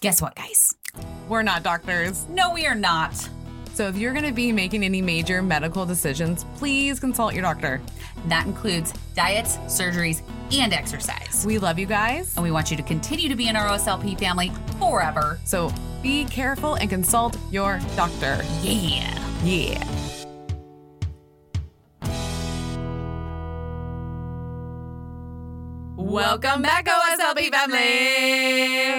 Guess what, guys? We're not doctors. No, we are not. So if you're going to be making any major medical decisions, please consult your doctor. That includes diets, surgeries, and exercise. We love you guys. And we want you to continue to be in our OSLP family forever. So be careful and consult your doctor. Yeah. Yeah. Welcome back, OSLP family.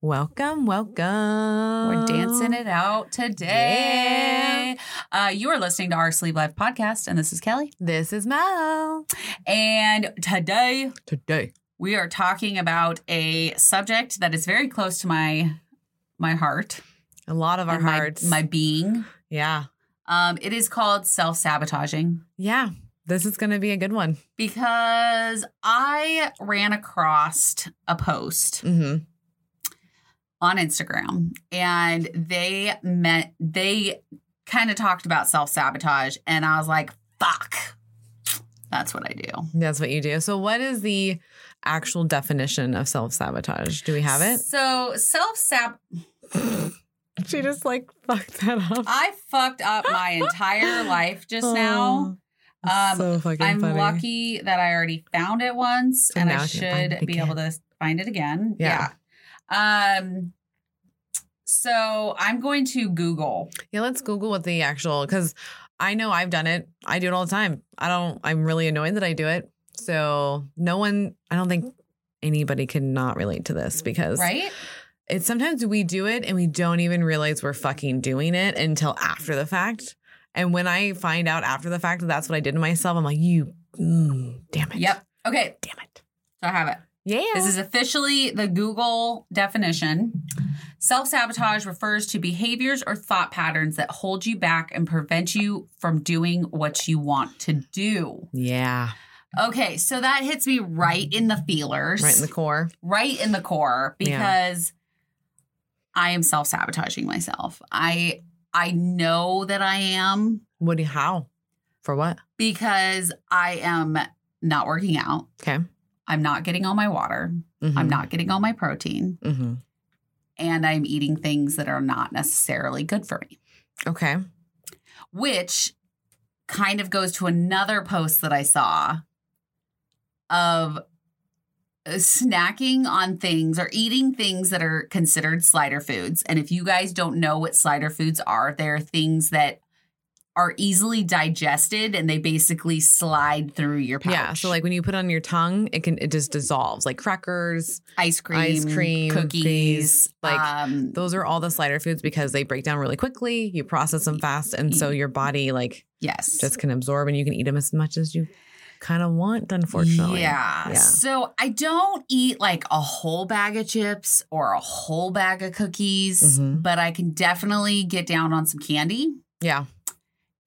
Welcome, welcome. We're dancing it out today. Uh, you are listening to our Sleeved Life podcast, and this is Kelly. This is Mel. And today Today. we are talking about a subject that is very close to my my heart, A lot of our and my, hearts. my being. yeah. Um, it is called self sabotaging Yeah. This is going to be a good one. because I ran across a post Mm-hmm. On Instagram and they met they kind of talked about self-sabotage and I was like, fuck. That's what I do. That's what you do. So, what is the actual definition of self sabotage? Do we have it? So self-sab She just like fucked that up. I fucked up my entire life just now. Oh, Um, so fucking I'm funny. lucky that I already found it once So and I you can find should be able to find it again. Yeah. Yeah. Um so I'm going to Google. Yeah, let's Google what the actual because I know I've done it. I do it all the time. I don't. I'm really annoyed that I do it. So no one. I don't think anybody can not relate to this because Right? it's sometimes we do it and we don't even realize we're fucking doing it until after the fact. And when I find out after the fact that that's what I did to myself, I'm like, you, mm, damn it. Yep. Okay. Damn it. So I have it. Yeah. This is officially the Google definition. Self sabotage refers to behaviors or thought patterns that hold you back and prevent you from doing what you want to do. yeah. Okay, so that hits me right in the feelers, Right in the core. right in the core, Yeah. because I am self sabotaging myself. I I know that I am What do you, how? For what? because I am not working out. Okay. I'm not getting all my water. Mhm. I'm not getting all my protein. Mm-hmm. and I'm eating things that are not necessarily good for me, Okay. which kind of goes to another post that I saw of uh, snacking on things or eating things that are considered slider foods. And if you guys don't know what slider foods are, they're things that are easily digested and they basically slide through your pouch. Yeah. So like when you put it on your tongue, it can it just dissolves. Like crackers, ice cream, ice cream, cookies, cookies, like, um, those are all the slider foods because they break down really quickly. You process them fast, and so your body like yes, just can absorb, and you can eat them as much as you kind of want. Unfortunately, Yeah. Yeah. So I don't eat like a whole bag of chips or a whole bag of cookies, Mhm. but I can definitely get down on some candy. yeah,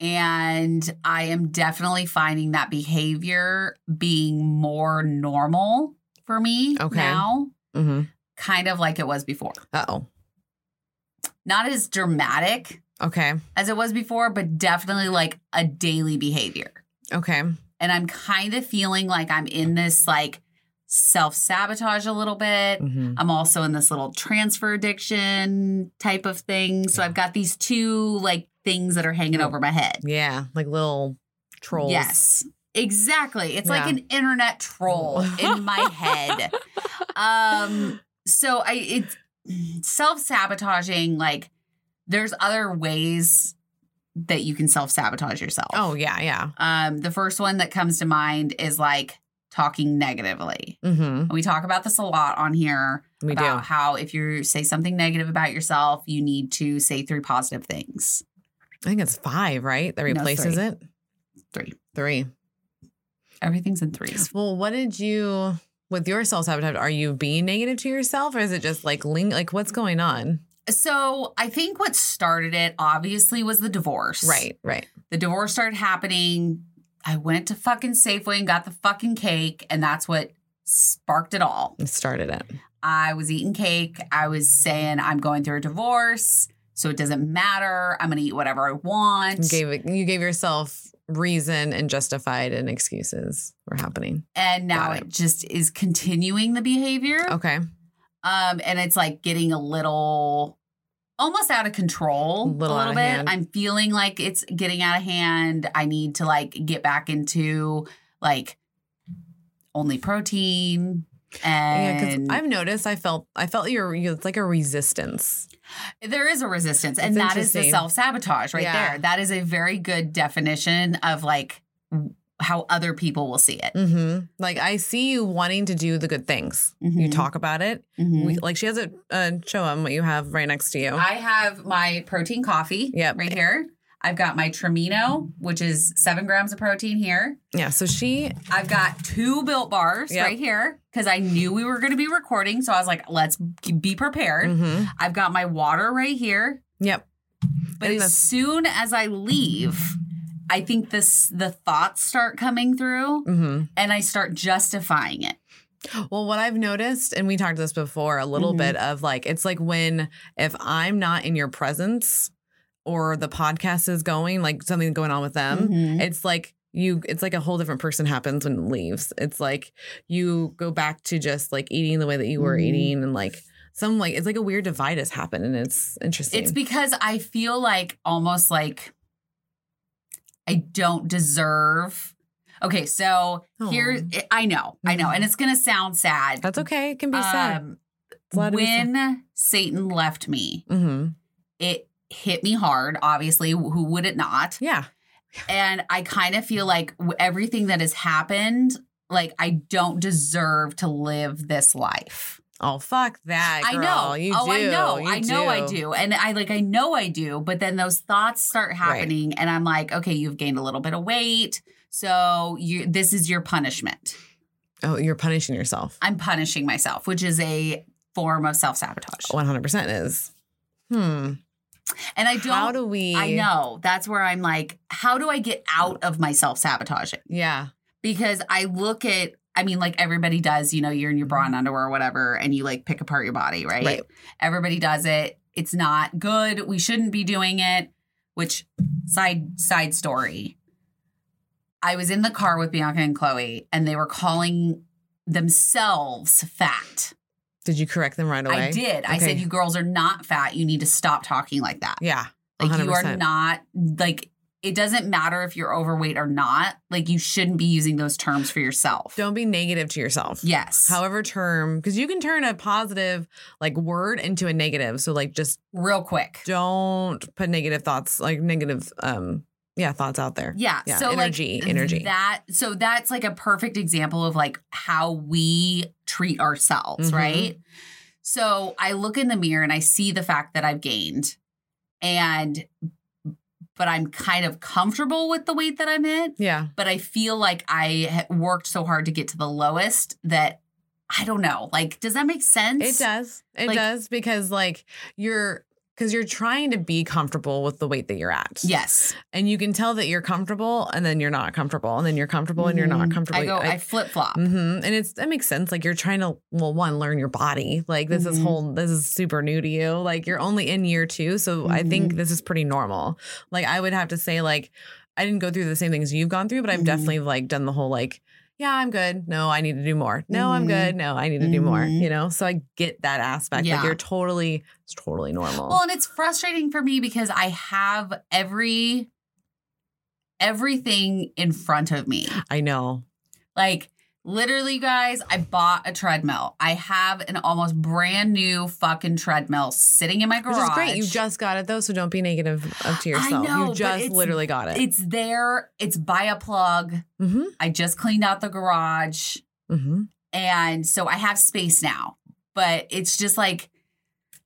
And I am definitely finding that behavior being more normal for me Okay. now, mm-hmm. kind of like it was before. Uh oh. Not as dramatic Okay. as it was before, but definitely like a daily behavior. Okay. and I'm kind of feeling like I'm in this like self sabotage a little bit. hmm I'm also in this little transfer addiction type of thing. So I've got these two like things that are hanging over my head. Yeah, like little trolls. Yes. Exactly. It's like an internet troll in my head. Um so I it's self-sabotaging like there's other ways that you can self-sabotage yourself. Oh yeah, yeah. Um, the first one that comes to mind is like talking negatively. Mm-hmm. We talk about this a lot on here We about do. how if you say something negative about yourself, you need to say three positive things. I think it's five, right? That No, replaces three. it. Three. Three. Everything's in threes. Well, what did you with your self sabotage? Are you being negative to yourself, or is it just like ling? Like what's going on? So I think what started it obviously was the divorce. Right, right. The divorce started happening. I went to fucking Safeway and got the fucking cake, and that's what sparked it all. It started it. I was eating cake. I was saying I'm going through a divorce, so it doesn't matter. I'm gonna eat whatever I want. You gave it. You gave yourself reason and justified and excuses were happening. and now it. it. just is continuing the behavior. Okay. Um, and it's like getting a little almost out of control Little a little bit. hand. I'm feeling like it's getting out of hand. I need to like get back into like only protein and Yeah, because and I've noticed. I felt. I felt your. you it's like a resistance. there is a resistance and that is the self-sabotage right Yeah. there. That is a very good definition of like how other people will see it. Mm-hmm. Like I see you wanting to do the good things. You Mhm. talk about it. Mhm. We, like she has a Uh, show them what you have right next to you. I have my protein coffee Yep. right here. I've got my Trimino, which is seven grams of protein here. yeah. So she. I've got two built bars Yep. right here because I knew we were going to be recording. So I was like, let's be prepared. hmm I've got my water right here. Yep. But And as the- soon as I leave, I think this the thoughts start coming through hmm and I start justifying it. Well, what I've noticed, and we talked this before, a little Mhm. bit of like, it's like when if I'm not in your presence or the podcast is going, like something going on with them, Mhm. it's like you, it's like a whole different person happens when it leaves. It's like you go back to just like eating the way that you were Mhm. eating and like some like, it's like a weird divide has happened and it's interesting. It's because I feel like almost like I don't deserve. Okay, so here I know, I know, and it's gonna sound sad. That's okay. It can be sad. Um, sad. when Satan left me, hmm it hit me hard. Obviously, who would it not? Yeah. And I kind of feel like everything that has happened, like I don't deserve to live this life. Oh, fuck that. I know. You oh, do. I know. You I know I do. And I like I know I do, but then those thoughts start happening and I'm like, okay, you've gained a little bit of weight. So you this is your punishment. Oh, you're punishing yourself. I'm punishing myself, which is a form of self-sabotage. 100% is. Hmm. And I don't How do we? I know. That's where I'm like, how do I get out of my self-sabotaging? Yeah. Because I look at I mean, like everybody does, you know, you're in your bra and mm-hmm. underwear or whatever, and you like pick apart your body, right? Right. Everybody does it. It's not good. We shouldn't be doing it. Which side side story. I was in the car with Bianca and Chloe, and they were calling themselves fat. Did you correct them right away? I did. I Okay. said, "You girls are not fat. You need to stop talking like that. Yeah. Like you are not like." It doesn't matter if you're overweight or not. Like you shouldn't be using those terms for yourself. Don't be negative to yourself. Yes. However, term because you can turn a positive like word into a negative. So like just Real quick. don't put negative thoughts like negative um yeah thoughts out there. Yeah. Yeah, so energy, like energy. That so that's like a perfect example of like how we treat ourselves, Mhm. right? So I look in the mirror and I see the fact that I've gained and but I'm kind of comfortable with the weight that I'm in, Yeah. but I feel like I worked so hard to get to the lowest that I don't know. Like does that make sense? It does. It Like- does because like you're because you're trying to be comfortable with the weight that you're at. Yes. And you can tell that you're comfortable and then you're not comfortable and then you're comfortable and you're not Mhm. comfortable. I go I, flip-flop. hmm And it's that makes sense. Like you're trying to well, one learn your body. Like this is Mhm. whole this is super new to you. Like you're only in year two, so I think Mhm. this is pretty normal. Like I would have to say like I didn't go through the same things you've gone through, but I've Mhm. definitely like done the whole like yeah I'm good. No, I need to do more. No, I'm Mhm. good. No, I need to do more. Mhm. You know, so I get that aspect. Yeah. Like you're totally it's totally normal. Well, and it's frustrating for me because I have every everything in front of me. I know. Like literally guys, I bought a treadmill. I have an almost brand new fucking treadmill sitting in my garage. Which is great. You just got it though, so don't be negative up to yourself. know, you just literally got it. it's there. It's by a plug. mm-hmm. I just cleaned out the garage. Mm-hmm. And so I have space now. But it's just like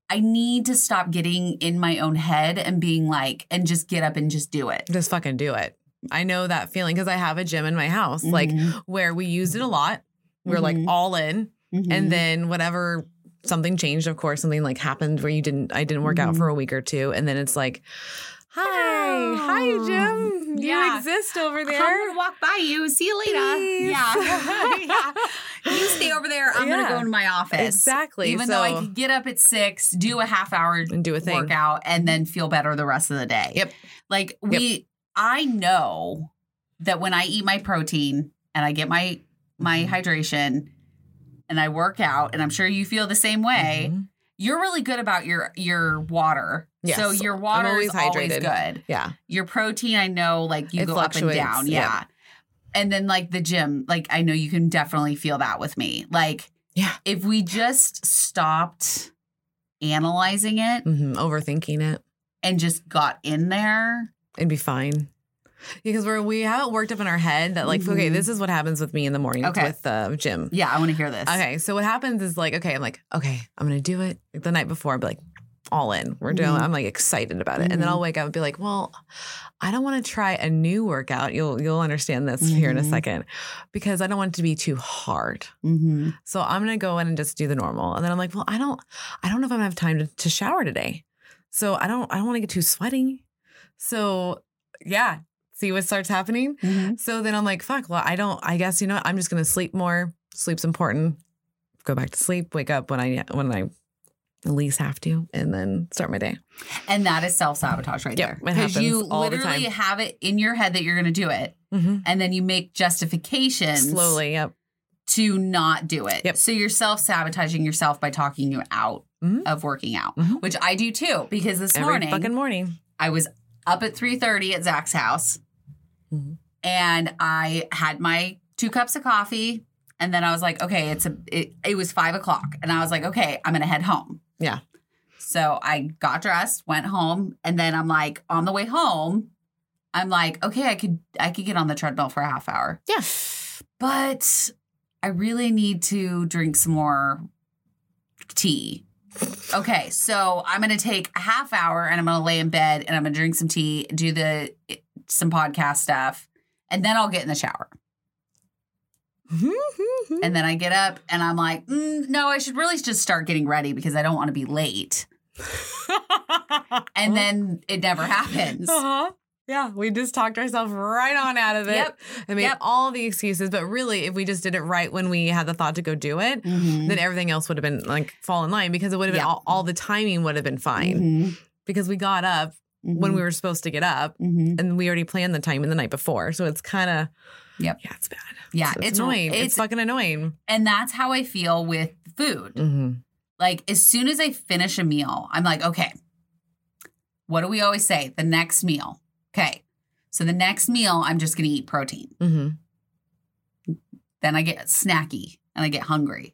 I need to stop getting in my own head and being like, and just get up and just do it. Just fucking do it. I know that feeling because I have a gym in my house, like Mhm. where we used it a lot. We're like Mhm. all in, Mhm. and then whatever something changed. Of course, something like happened where you didn't. I didn't work out Mhm. for a week or two, and then it's like, hi, hi, Oh, gym. You exist over I'm there. gonna walk by you. See you later. Peace. Yeah. yeah. You stay over there. I'm gonna go into my office. Exactly. Even so, though I could get up at six, do a half hour and do a thing. workout, and then feel better the rest of the day. Yep. Like we I know that when I eat my protein and I get my my Mhm. hydration, and I work out, and I'm sure you feel the same way. Mhm. You're really good about your your water. Yes. So your water always is always hydrated. good. Yeah. Your protein, I know, like you It go up and down. yeah. Yeah. And then like the gym, like I know you can definitely feel that with me. Like Yeah. if we just stopped analyzing it hmm Overthinking it. and just got in there. It'd be fine. Because we're we have it worked up in our head that like, okay, Mhm. this is what happens with me in the morning Okay. with the gym. Yeah, I want to hear this. Okay, so what happens is like, okay, I'm like, okay, I'm gonna do it the night before. I'm like, all in. We're doing. Mhm. I'm like excited about it, and then Mhm. I'll wake up and be like, well, I don't want to try a new workout. You'll you'll understand this here in a Mhm. second, because I don't want it to be too hard. Mm-hmm. So I'm gonna go in and just do the normal, and then I'm like, well, I don't, I don't know if I'm gonna have time to, to shower today, so I don't, I don't want to get too sweaty. So yeah, see what starts happening. Mm-hmm. So then I'm like, fuck, well, I don't, I guess, you know, what? I'm just going to sleep more. Sleep's important. Go back to sleep, wake up when I, when I at least have to, and then start my day. And that is self sabotage right Yep, there. Because you happens all the literally have it in your head that you're going to do it, Mm-hmm. and then you make justifications Slowly. Yep. to not do it. Yep. So you're self sabotaging yourself by talking you out Mhm. of working out, Mhm. which I do too. Because this Every morning fucking morning. I was up at three thirty at Zach's house, Mhm. and I had my two cups of coffee, and then I was like, okay, it's a. It, it was five o'clock, and I was like, okay, I'm gonna head home. Yeah. So I got dressed, went home, and then I'm like, on the way home, I'm like, okay, I could I could get on the treadmill for a half hour, Yeah. but I really need to drink some more tea. Okay, so I'm gonna take a half hour and I'm gonna lay in bed and I'm gonna drink some tea, do the some podcast stuff, and then I'll get in the shower. And then I get up and I'm like, mm, no, I should really just start getting ready because I don't want to be late. And then it never happens. Uh-huh. Yeah, we just talked ourselves right on out of it. Yep. And made Yep. all the excuses. But really, if we just did it right when we had the thought to go do it, Mhm. then everything else would have been like fall in line because it would have been all, all the timing would have been fine Mhm. because we got up when we were supposed to get up Mhm. and we already planned the timing the night before. So it's kind of, Yep. yeah, it's bad. Yeah, it's, it's annoying. It's, It's, fucking annoying. and that's how I feel with food. Mm-hmm. Like as soon as I finish a meal, I'm like, okay, what do we always say? The next meal. Okay. So the next meal, I'm just going to eat protein. Mm-hmm. Then I get snacky and I get hungry.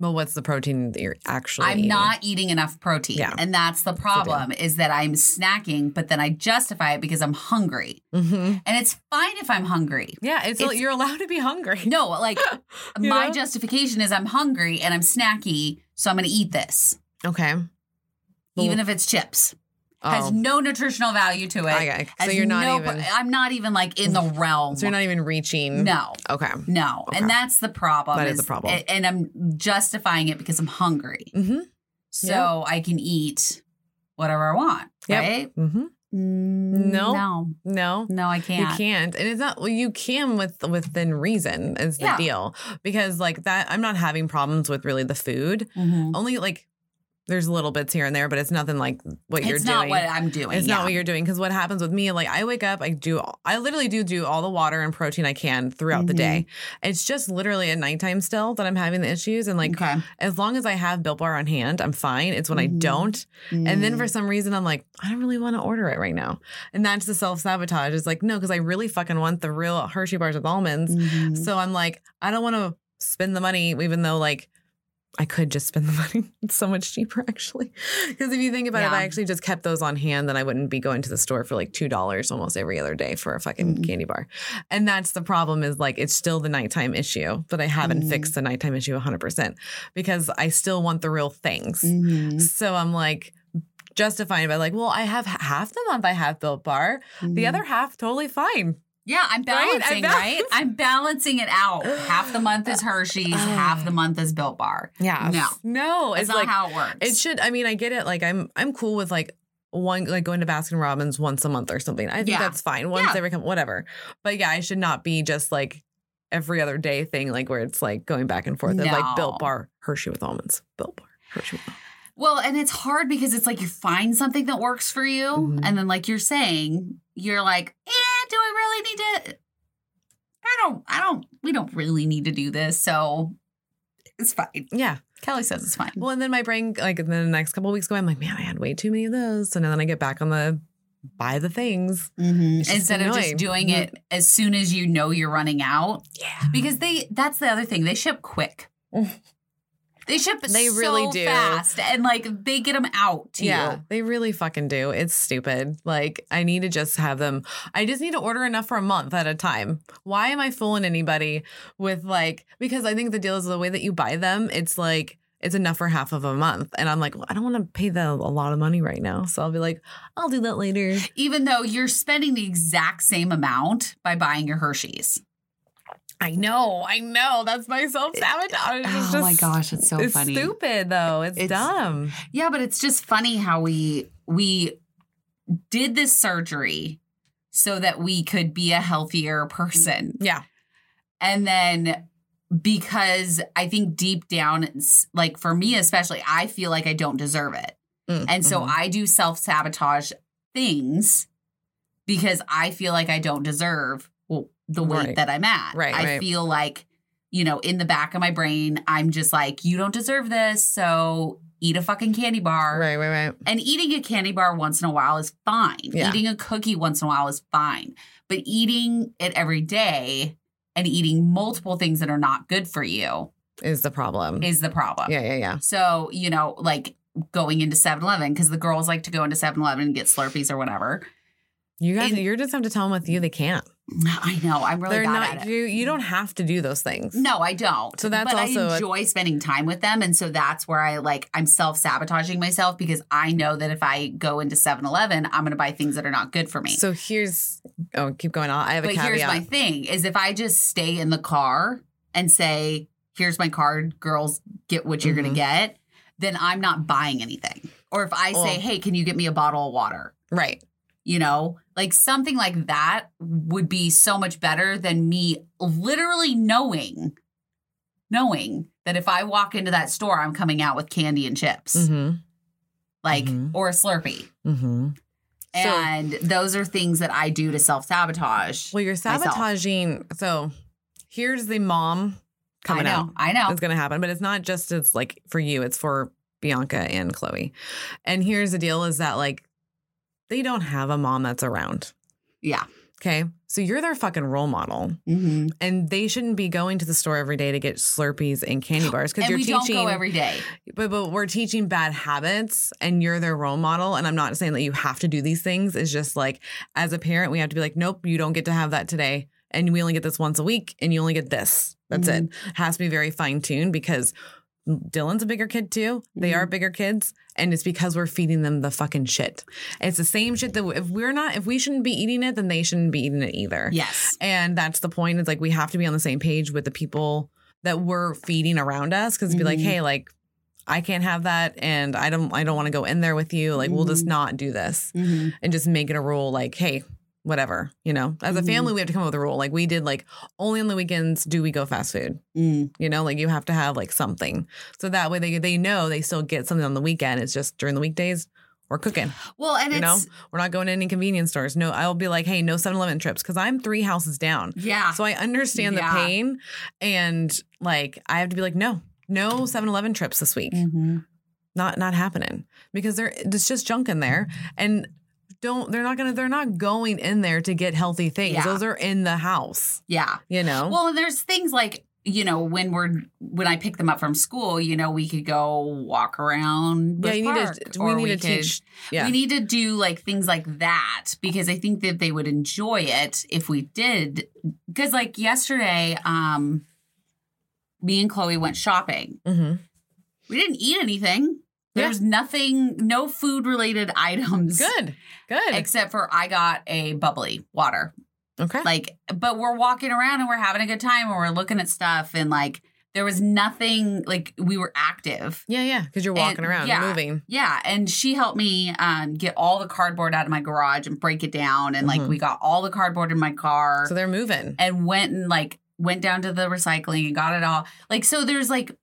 Well, what's the protein that you're actually? I'm eating? not eating enough protein. Yeah. And that's the problem is that I'm snacking, but then I justify it because I'm hungry. Mhm. And it's fine if I'm hungry. Yeah, it's, It's- you're allowed to be hungry. No, like my know? justification is I'm hungry and I'm snacky, so I'm going to eat this, Okay. even if it's chips. Has Oh, no nutritional value to it. okay. So you're not no- even. I'm not even like in the realm. So you're not even reaching. No, Okay. no, Okay. and that's the problem. That is the problem. and I'm justifying it because I'm hungry, Mm-hmm. so I can eat whatever I want. Yep. Right? Mm-hmm. No, No. no, No. no, I can't. You can't, and it's not. Well, you can with within reason is the Yeah. deal because like that. I'm not having problems with really the food. Mhm. Only like there's little bits here and there, but it's nothing like what you're doing. It's not what I'm doing. It's yeah. not what you're doing because what happens with me, like I wake up, I do, I literally do do all the water and protein I can throughout the Mhm. day. It's just literally at nighttime still that I'm having the issues, and like okay. as long as I have Built Bar on hand, I'm fine. It's when I Mhm. don't, and then Mm. for some reason I'm like, I don't really want to order it right now, and that's the self sabotage. It's like no, because I really fucking want the real Hershey bars with almonds. Mhm. So I'm like, I don't want to spend the money, even though like I could just spend the money. It's so much cheaper actually. Because if you think about it, if I actually just kept those on hand, then I wouldn't be going to the store for like two dollars almost every other day for a fucking Mhm. candy bar. And that's the problem is like it's still the nighttime issue, but I haven't Mhm. fixed the nighttime issue 100% because I still want the real things. Mhm. So I'm like justifying it by like, well, I have half the month I have Built Bar, the Mhm. other half totally fine. Yeah, I'm Right? I'm balancing, right? I'm balancing it out. Half the month is Hershey's, half the month is Built Bar. Yeah. No. No. It's not like how it works. It should. I mean, I get it. Like, I'm I'm cool with like one like going to Baskin Robbins once a month or something. I think Yeah. that's fine. Once Yeah. every come whatever. But yeah, I should not be just like every other day thing, like where it's like going back and forth of like No. Built Bar Hershey with almonds, Built Bar Hershey with almonds. Well, and it's hard because it's like you find something that works for you, Mhm. and then like you're saying, you're like, eh, do I really need to? I don't. I don't. We don't really need to do this. So It's fine. Yeah. Kelly says it's fine. Well, and then my brain, like, then the next couple of weeks go, I'm like, man, I had way too many of those. So now then I get back on the buy the things. Mhm. It's just Instead of just doing it as soon as you know you're running out. Yeah. Because they that's the other thing. They ship quick. They ship They so really do. fast and like they get them out to Yeah, you. they really fucking do. It's stupid. Like, I need to just have them. I just need to order enough for a month at a time. Why am I fooling anybody with like, because I think the deal is the way that you buy them, it's like, it's enough for half of a month. And I'm like, well, I don't want to pay them a lot of money right now. So I'll be like, I'll do that later. Even though you're spending the exact same amount by buying your Hershey's. I know, I know. That's my self sabotage. Oh my gosh, it's so it's funny. stupid though. It's, It's- dumb. Yeah, but it's just funny how we we did this surgery so that we could be a healthier person. Yeah. And then because I think deep down, it's like for me especially, I feel like I don't deserve it. Mm, And so mhm. I do self sabotage things because I feel like I don't deserve the weight Right. that I'm at. Right, I right. feel like, you know, in the back of my brain, I'm just like, you don't deserve this. So eat a fucking candy bar. right, right, right. And eating a candy bar once in a while is fine. Yeah. Eating a cookie once in a while is fine. But eating it every day and eating multiple things that are not good for you Is the problem. is the problem. yeah, yeah, yeah. So, you know, like going into 7 Eleven, because the girls like to go into 7 Eleven and get Slurpees or whatever. You guys, you just have to tell them with you they can't. I know. I'm really They're bad not. at it. You, you don't have to do those things. No, I don't. So that's but also a- I enjoy spending time with them. And so that's where I like, I'm self sabotaging myself because I know that if I go into 7 Eleven, I'm going to buy things that are not good for me. So here's. Oh, keep going on. I have a but caveat. here's my thing is if I just stay in the car and say, here's my card, girls, get what you're Mhm. going to get, then I'm not buying anything. Or if I say, Well- hey, can you get me a bottle of water? right. You know, like something like that would be so much better than me literally knowing, knowing that if I walk into that store, I'm coming out with candy and chips, Mm-hmm. like, Mhm. or a Slurpee. Mm-hmm. So- And those are things that I do to self sabotage. Well, you're myself. sabotaging. So here's the mom coming I know, out. I know. It's going to happen, but it's not just it's like for you. It's for Bianca and Chloe. And here's the deal: is that like they don't have a mom that's around. Yeah. Okay, so you're their fucking role model. Mm-hmm. and they shouldn't be going to the store every day to get Slurpees and candy bars because you're we teaching. don't go every day. but but we're teaching bad habits, and you're their role model. And I'm not saying that you have to do these things. It's just like as a parent, we have to be like, nope, you don't get to have that today, and we only get this once a week, and you only get this. That's it. Has to be very fine tuned because. Dylan's a bigger kid too. They are bigger kids, and it's because we're feeding them the fucking shit. It's the same shit that if we're not, if we shouldn't be eating it, then they shouldn't be eating it either. Yes. And that's the point. It's like we have to be on the same page with the people that we're feeding around us because be like, Mhm. hey, like I can't have that and I don't I don't want to go in there with you. Like we'll just Mhm. not do this Mm-hmm. and just make it a rule like, hey, whatever. You know, as a Mhm. family, we have to come up with a rule. Like we did like only on the weekends do we go fast food. Mm. You know, like you have to have like something. So that way they they know they still get something on the weekend. It's just during the weekdays we're cooking. Well, and You it's know, we're not going to any convenience stores. No, I'll be like, hey, no 7-Eleven trips because I'm three houses down. yeah. So I understand Yeah. the pain. And like I have to be like, no, no 7-Eleven trips this week. Mhm. Not not happening. Because there it's just junk in there. And don't they're not gonna they're not going in there to get healthy things. Yeah. Those are in the house. Yeah. You know? Well, there's things like you know when we're when I pick them up from school, you know, we could go walk around. yeah, you need to we need to could- teach yeah. We need to do like things like that because I think that they would enjoy it if we did. Because like yesterday, um, me and Chloe went shopping. hmm We didn't eat anything. Yeah. There's nothing, no food related items. Good. Good. Except for I got a bubbly water. okay. Like, but we're walking around and we're having a good time and we're looking at stuff and like there was nothing like we were active. yeah, yeah. Because you're walking And- around, yeah. moving. Yeah, and she helped me um, get all the cardboard out of my garage and break it down, and like Mhm. we got all the cardboard in my car, So they're moving. and went and like went down to the recycling and got it all. Like so, there's like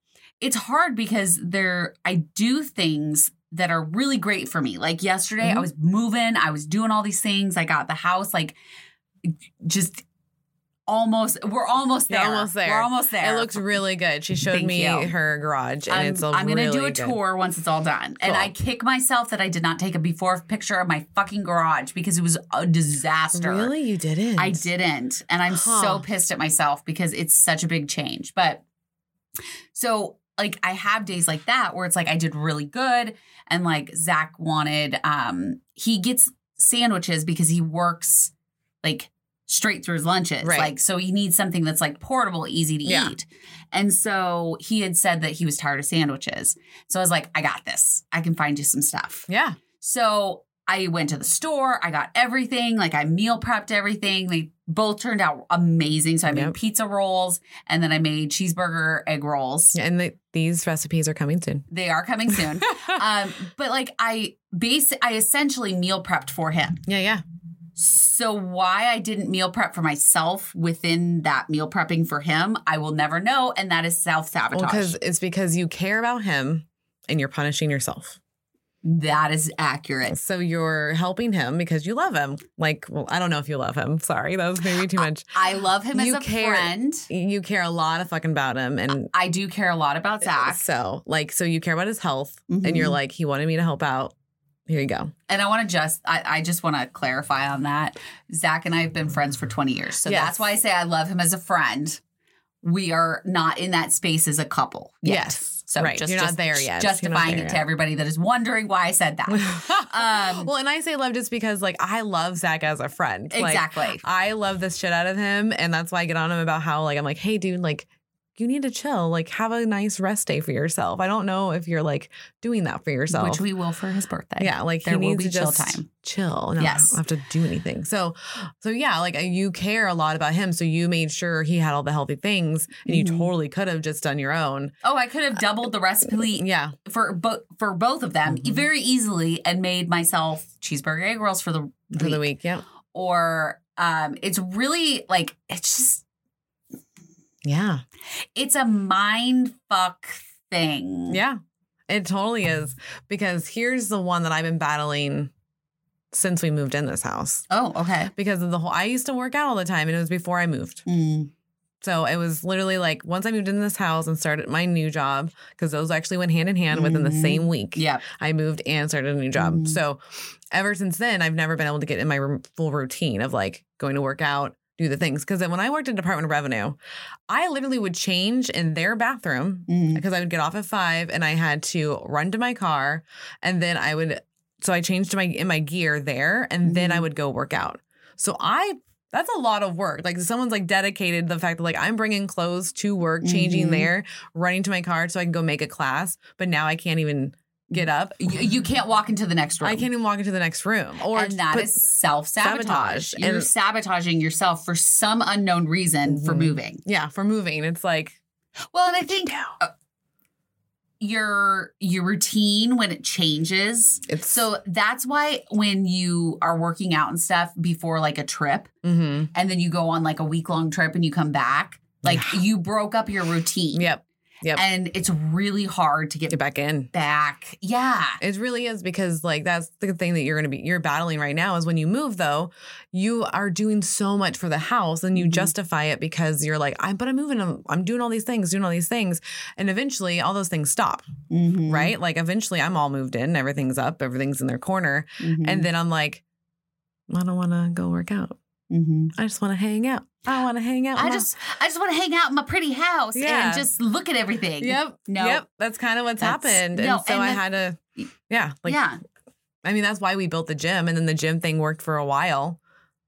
it's hard because there I do things that are really great for me. Like yesterday, I Mhm. was moving, I was doing all these things. I got the house like just almost we're almost there. almost there. We're almost there. It looks really good. She showed Thank me you. her garage, and I'm, it's a I'm gonna do really a good- tour once it's all done. And I kick myself that I did not take a before picture of my fucking garage because it was a disaster. Really, you didn't? I didn't. And I'm so pissed at myself because it's such a big change. But so like I have days like that where it's like I did really good and like Zach wanted um he gets sandwiches because he works like straight through his lunches. Right. Like so he needs something that's like portable, easy to Yeah. eat. And so he had said that he was tired of sandwiches. So I was like, I got this. I can find you some stuff. Yeah. So I went to the store. I got everything. Like I meal prepped everything. They both turned out amazing. So I made Yep. pizza rolls and then I made cheeseburger egg rolls. And the, these recipes are coming soon. They are coming soon. um, but like I base I essentially meal prepped for him. yeah, yeah. So why I didn't meal prep for myself within that meal prepping for him, I will never know. And that is self sabotage. Well, because it's because you care about him, and you're punishing yourself. That is accurate. So you're helping him because you love him. Like, well, I don't know if you love him. Sorry, that was maybe too much. I love him You as a care- friend. You care a lot of fucking about him, and I do care a lot about Zach. so like, so you care about his health, and you're Mhm. like, he wanted me to help out. Here you go. And I want to just, I, I just want to clarify on that. Zach and I have been friends for 20 years. So Yes. that's why I say I love him as a friend. We are not in that space as a couple. Yet. Yes. So Right. just, You're not just there yet. Justifying there it to yet. everybody that is wondering why I said that. Um, well, and I say love just because like I love Zach as a friend. Like, exactly. I love the shit out of him, and that's why I get on him about how like I'm like, hey, dude, like you need to chill, like have a nice rest day for yourself. I don't know if you're like doing that for yourself. Which we will for his birthday. yeah, like there he will needs be to chill just time. chill. And Yes. not have to do anything. So, so yeah, like you care a lot about him, so you made sure he had all the healthy things, and you Mhm. totally could have just done your own. Oh, I could have doubled the recipe Yeah, for both for both of them Mhm. very easily and made myself cheeseburger egg rolls for the for the week. Yeah, Or um, it's really like it's just yeah. it's a mind fuck thing. Yeah, it totally is. Because here's the one that I've been battling since we moved in this house. Oh, okay. Because of the whole, I used to work out all the time and it was before I moved. Mm. So it was literally like once I moved in this house and started my new job, because those actually went hand in hand within the Mhm. same week. Yeah. I moved and started a new job. Mhm. So ever since then, I've never been able to get in my full routine of like going to work out, do the things. Because then when I worked in Department of Revenue, I literally would change in their bathroom because I would get off at five and I had to run to my car and then I would so I changed my in my gear there and then I Mhm. would go work out. So I that's a lot of work. Like someone's like dedicated the fact that like I'm bringing clothes to work, changing Mhm. there, running to my car so I can go make a class, but now I can't even get up. You, you can't walk into the next room. I can't even walk into the next room. Or and that is self sabotage. You're And- sabotaging yourself for some unknown reason for Mhm. moving. yeah, for moving. It's like Well, and I think uh, your your routine when it changes. it's So that's why when you are working out and stuff before like a trip, hmm and then you go on like a week long trip and you come back, like Yeah. you broke up your routine. Yep. Yep. And it's really hard to get Get back in. back. Yeah. It really is because like that's the thing that you're gonna be you're battling right now is when you move though, you are doing so much for the house and you Mhm. justify it because you're like, I'm but I'm moving, I'm, I'm doing all these things, doing all these things. And eventually all those things stop, Mhm. right? Like eventually I'm all moved in, everything's up, everything's in their corner. Mhm. And then I'm like, I don't wanna go work out. Mhm. I just wanna hang out. I wanna hang out. I my- just I just want to hang out in my pretty house Yeah. and just look at everything. Yep. No. Yep. That's kind of what's That's- happened. no, and so and I the- had to yeah, like yeah. I mean, that's why we built the gym, and then the gym thing worked for a while.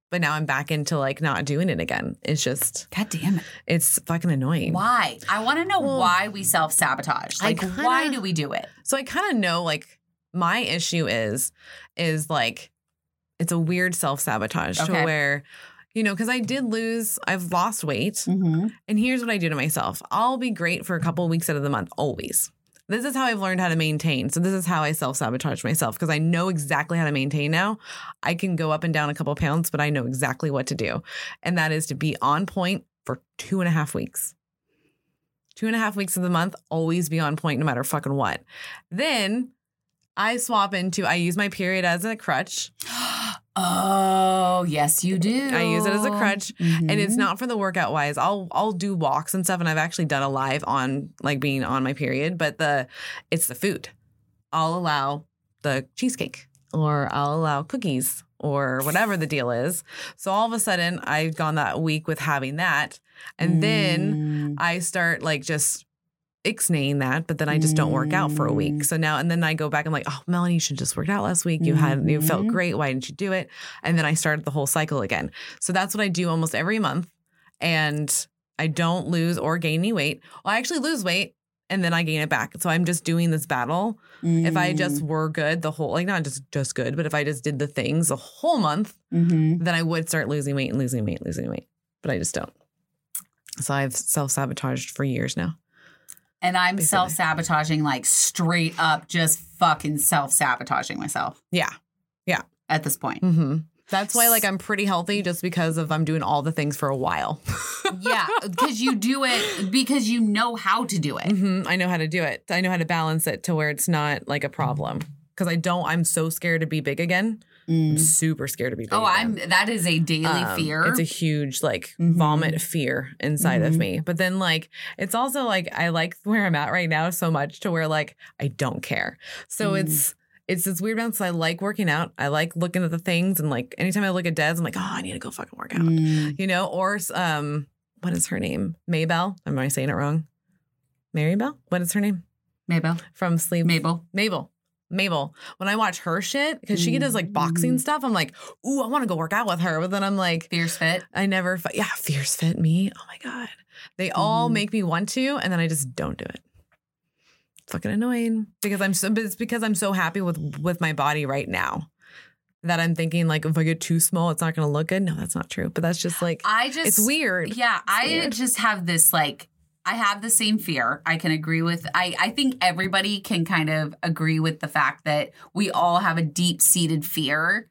But now I'm back into like not doing it again. It's just, God damn it. it's fucking annoying. Why? I want to know Well, why we self sabotage. Like, kinda- why do we do it? So I kind of know like my issue is, is like, it's a weird self sabotage to where, you know, because I did lose, I've lost weight. Mm-hmm. And here's what I do to myself I'll be great for a couple of weeks out of the month, always. This is how I've learned how to maintain. So, this is how I self sabotage myself because I know exactly how to maintain now. I can go up and down a couple of pounds, but I know exactly what to do. And that is to be on point for two and a half weeks. Two and a half weeks of the month, always be on point no matter fucking what. Then I swap into, I use my period as a crutch. Oh, yes, you do. I use it as a crutch, and it's Mhm. not for the workout wise. I'll I'll do walks and stuff, and I've actually done a live on like being on my period, but the it's the food. I'll allow the cheesecake, or I'll allow cookies, or whatever the deal is. So all of a sudden, I've gone that week with having that, and then Mm. I start like just ixnaying that, but then I just don't work out for a week. Mm. So now and then I go back and like, oh, Melanie, you should just worked out last week. You had you felt Mhm. great. Why didn't you do it? And then I started the whole cycle again. So that's what I do almost every month. And I don't lose or gain any weight. Well, I actually lose weight and then I gain it back. So I'm just doing this battle. If I just were good the whole like not just just good, but if I just did the things the whole month, Mhm. then I would start losing weight and losing weight, losing weight. But I just don't. So I've self sabotaged for years now. And I'm self sabotaging, like straight up, just fucking self sabotaging myself Yeah. Yeah. At this point. hmm That's why, like, I'm pretty healthy just because of I'm doing all the things for a while. yeah, because you do it because you know how to do it. hmm I know how to do it. I know how to balance it to where it's not like a problem. Because I don't, I'm so scared to be big again. I'm super scared to be big. Oh. I'm. That is a daily Um, fear. It's a huge like Mhm. vomit fear inside of Mhm. me. But then like it's also like I like where I'm at right now so much to where like I don't care. So Mm. it's it's this weird balance. I like working out. I like looking at the things and like anytime I look at Des, I'm like, oh, I need to go fucking work out. Mm. You know, or um, what is her name? Maybell. Am I saying it wrong? Marybell? What is her name? Mabel. From Sleep Mabel. Mabel. Mabel. When I watch her shit, because she does like boxing Mm. stuff, I'm like, ooh, I want to go work out with her. But then I'm like, Fierce fit. I never, fi- yeah, fierce fit me. Oh my God. They all Mhm. make me want to, and then I just don't do it. Fucking annoying because I'm so, but it's because I'm so happy with with my body right now that I'm thinking like if I get too small, it's not going to look good. No, that's not true. But that's just like I just. it's weird. Yeah, I weird. just have this like. I have the same fear. I can agree with. I I think everybody can kind of agree with the fact that we all have a deep seated fear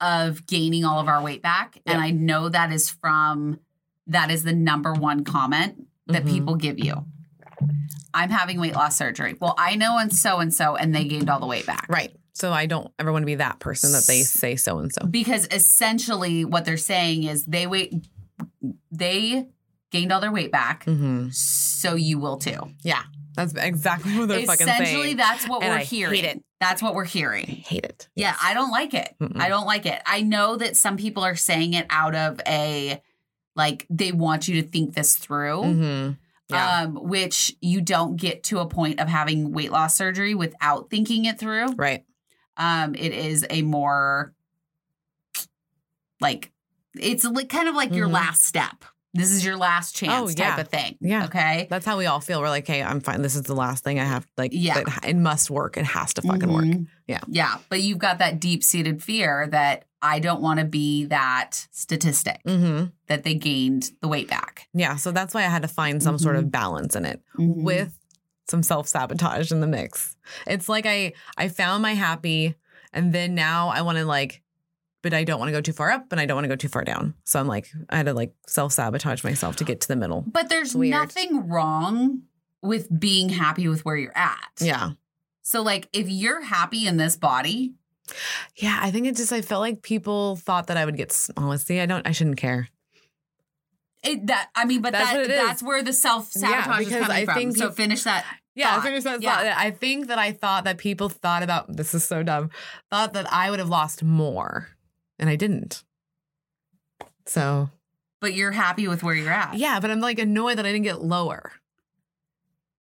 of gaining all of our weight back, and I know that is from that is the number one comment that Mhm. people give you. I'm having weight loss surgery. Well, I know and so and so, and they gained all the weight back. Right. So I don't ever want to be that person that they say so and so. because essentially what they're saying is they wait they gained all their weight back hmm so you will too Yeah, that's exactly what they're fucking saying. essentially that's what And we're I hate it. that's what we're I hearing hate it. yeah i don't like it Mm-mm. i don't like it i know that some people are saying it out of a like they want you to think this through hmm Yeah. um which you don't get to a point of having weight loss surgery without thinking it through right. um it is a more like it's like kind of like your Mhm. last step this is your last chance Oh, type of thing Yeah. okay That's how we all feel. We're like, hey, I'm fine. This is the last thing I have. Like, Yeah. it, it must work. It has to fucking work. Mhm. Yeah. yeah but you've got that deep-seated fear that i don't want to be that statistic hmm that they gained the weight back Yeah. So that's why I had to find some sort of balance in it Mm-hmm. with some self sabotage in the mix. It's like I I found my happy, and then now I want to like, but I don't want to go too far up, and I don't want to go too far down. So I'm like, I had to like self sabotage myself to get to the middle. but there's nothing wrong with being happy with where you're at Yeah. so like if you're happy in this body Yeah, I think it just I felt like people thought that I would get small. Oh, see, I don't I shouldn't care. it, that I mean, but That's that what it is. that's where the self sabotage Yeah, is coming I from. so finish that. Yeah, thought. I finished that Yeah. thought. I think that I thought that people thought about this is so dumb. Thought that I would have lost more, and I didn't. So But you're happy with where you're at. yeah, but I'm like annoyed that I didn't get lower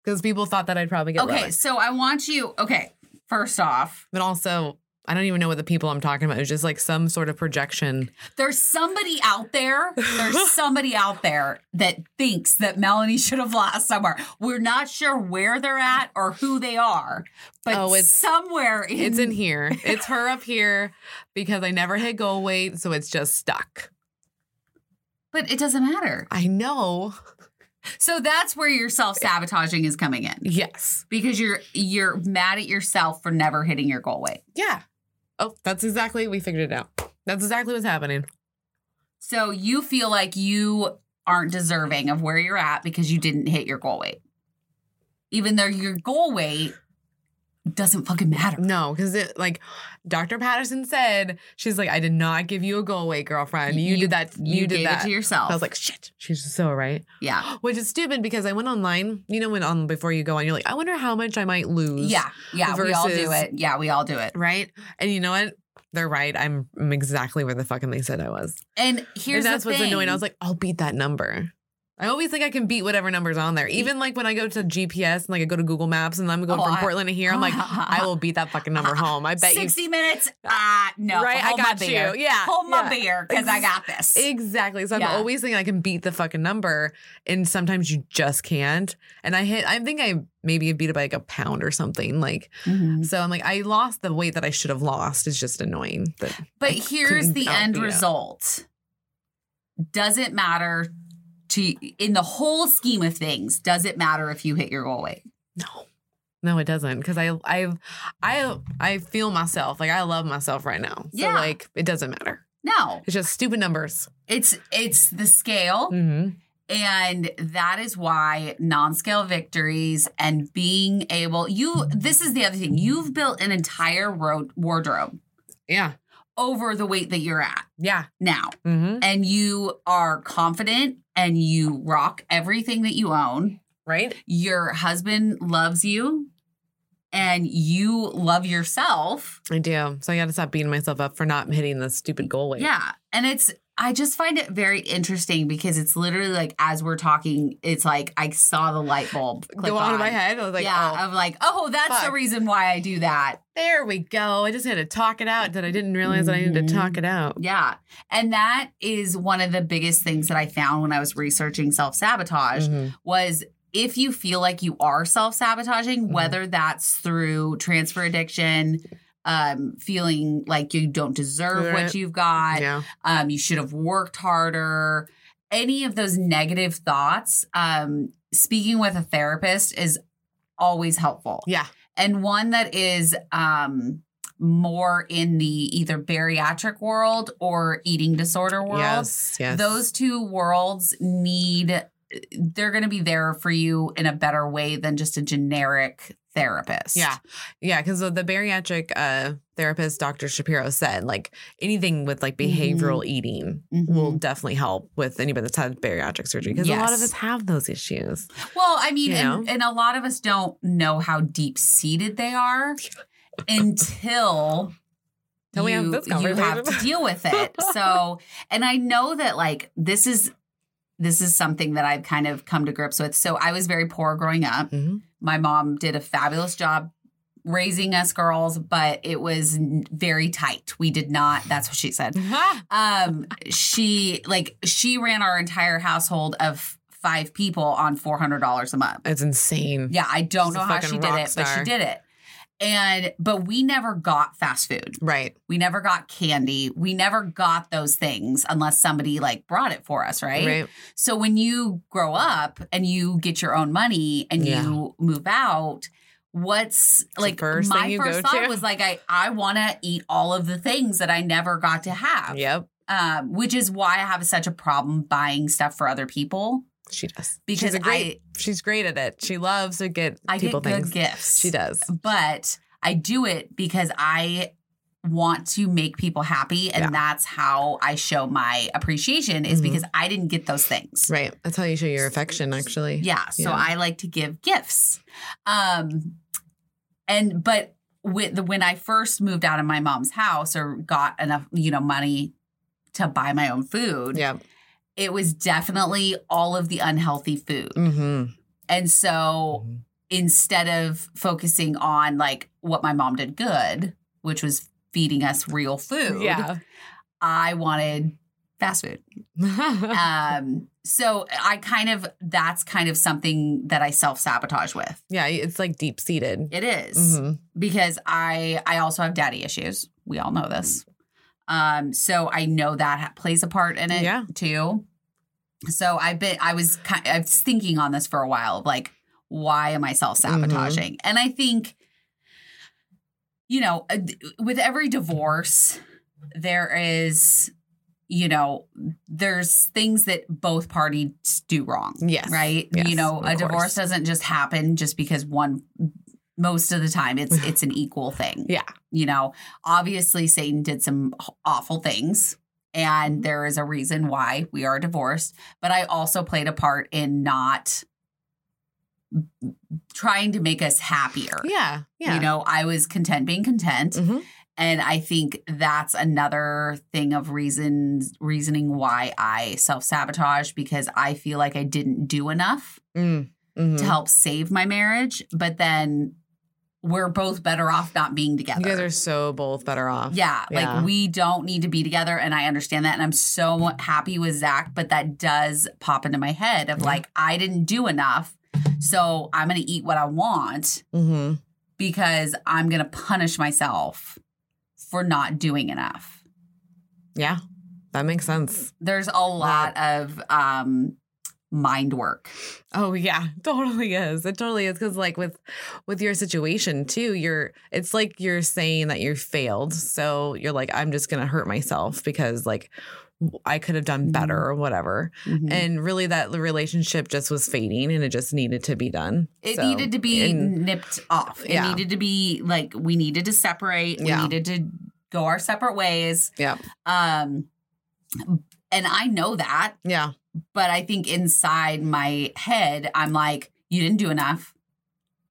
because people thought that I'd probably get Okay, lower. so I want you. Okay, first off, But also, I don't even know what the people I'm talking about. It was just like some sort of projection. there's somebody out there. There's somebody out there that thinks that Melanie should have lost somewhere. We're not sure where they're at or who they are, but Oh, it's- somewhere in, It's in here. It's her up here because I never hit goal weight, so it's just stuck. But it doesn't matter. I know. So that's where your self sabotaging is coming in Yes. because you're you're mad at yourself for never hitting your goal weight. Yeah. Oh, that's exactly. We figured it out. That's exactly what's happening. So you feel like you aren't deserving of where you're at because you didn't hit your goal weight. Even though your goal weight doesn't fucking matter. No, because it like Dr. Patterson said, she's like, I did not give you a go away, girlfriend. You, did that. You, did gave that. to yourself. I was like, shit. She's so right. yeah. Which is stupid because I went online. You know, when on before you go on, you're like, I wonder how much I might lose. Yeah. Yeah. we all do it. Yeah. We all do it. Right. And you know what? They're right. I'm, I'm exactly where the fucking they said I was. And here's and that's what's annoying. I was like, I'll beat that number. I always think I can beat whatever number's on there. Even like when I go to GPS and like I go to Google Maps and I'm going Oh, from I- Portland to here, I'm like, I will beat that fucking number home. I bet you 60 minutes. Ah, no. Right, I got my you. Yeah, Hold my yeah. beer because I got this. Exactly. So I'm always thinking I can beat the fucking number, and sometimes you just can't. And I hit. I think I maybe beat it by like a pound or something. Like Mhm. so, I'm like I lost the weight that I should have lost. It's just annoying. But here's the end result. Does it matter to in the whole scheme of things? Does it matter if you hit your goal weight? no, no, it doesn't. Because I I I I feel myself. Like I love myself right now. So Yeah. like it doesn't matter. No. It's just stupid numbers. It's it's the scale Mm-hmm. and that is why non-scale victories and being able you this is the other thing. You've built an entire ro- wardrobe Yeah. over the weight that you're at Yeah. now. Mm-hmm. And you are confident and you rock everything that you own. Right. your husband loves you and you love yourself. I do. So I got to stop beating myself up for not hitting the stupid goal weight. Yeah. And it's, I just find it very interesting because it's literally like as we're talking, it's like I saw the light bulb click Go on in my head. I was like, yeah, oh, I'm like, oh, that's the reason why I do that. There we go. I just had to talk it out that I didn't realize that I needed to talk it out. Yeah. And that is one of the biggest things that I found when I was researching self sabotage Mhm. was if you feel like you are self sabotaging, Mhm. whether that's through transfer addiction, um, feeling like you don't deserve Right. what you've got, Yeah. um, you should have worked harder, any of those negative thoughts, um, speaking with a therapist is always helpful. Yeah. And one that is um, more in the either bariatric world or eating disorder world Yes. Yes. those two worlds need they're going to be there for you in a better way than just a generic therapist. Yeah. Yeah. Because the bariatric uh, therapist, Dr. Shapiro, said like anything with like behavioral eating Mhm. will definitely help with anybody that's had bariatric surgery because a lot of us have those issues. Well, I mean, and, and a lot of us don't know how deep seated they are until Till we have you, this you have to deal with it. So, and I know that like this is this is something that I've kind of come to grips with. So I was very poor growing up. Mhm. My mom did a fabulous job raising us girls, but it was very tight. We did not, that's what she said. Um, she like she ran our entire household of five people on $400 a month. It's insane. Yeah, I don't She's know how she did it, but she did it. And but we never got fast food. Right. We never got candy. We never got those things unless somebody like brought it for us, right? Right. So when you grow up and you get your own money and Yeah. you move out, what's the like first my thing you first thought to? was like I I want to eat all of the things that I never got to have. Yep. Um, which is why I have such a problem buying stuff for other people She does. because she's great. she's great at it. She loves to get I I people get good things. gifts. She does. but I do it because I want to make people happy and Yeah. that's how I show my appreciation is Mhm. because I didn't get those things. Right. That's how you show your affection, actually. Yeah, so Yeah. I like to give gifts. Um and but with the, when I first moved out of my mom's house or got enough, you know, money to buy my own food, Yeah. It was definitely all of the unhealthy food. Mm-hmm. And so instead of focusing on like what my mom did good, which was feeding us real food, Yeah. I wanted fast food. Um, so I kind of that's kind of something that I self sabotage with. yeah. It's like deep seated. It is hmm because I I also have daddy issues. We all know this. Um, so I know that plays a part in it Yeah. too. So I've been I was kind I was thinking on this for a while of like why am I self sabotaging? And I think you know uh, with every divorce there is you know there's things that both parties do wrong Yes. right Yes, you know of a divorce course. doesn't just happen just because one most of the time it's it's an equal thing. Yeah. You know, obviously Satan did some awful things and there is a reason why we are divorced, but I also played a part in not trying to make us happier. Yeah. Yeah. You know, I was content being content. Mhm. And I think that's another thing of reasons reasoning why I self-sabotage because I feel like I didn't do enough Mm. Mhm. to help save my marriage, but then we're both better off not being together. You guys are so both better off. yeah, Yeah. like we don't need to be together, and I understand that, and I'm so happy with Zach. But that does pop into my head of like I didn't do enough, so I'm gonna eat what I want hmm because I'm gonna punish myself for not doing enough. Yeah. That makes sense. There's a lot of um mind work. Oh yeah, totally is. It totally is because like with with your situation too, you're it's like you're saying that you failed. So you're like, I'm just gonna hurt myself because like I could have done better Mhm. or whatever. And really that the relationship just was fading and it just needed to be done. It So- needed to be and- nipped off. It Yeah. needed to be like we needed to separate. Yeah. We needed to go our separate ways. yeah. Um and I know that, Yeah. But I think inside my head I'm like you didn't do enough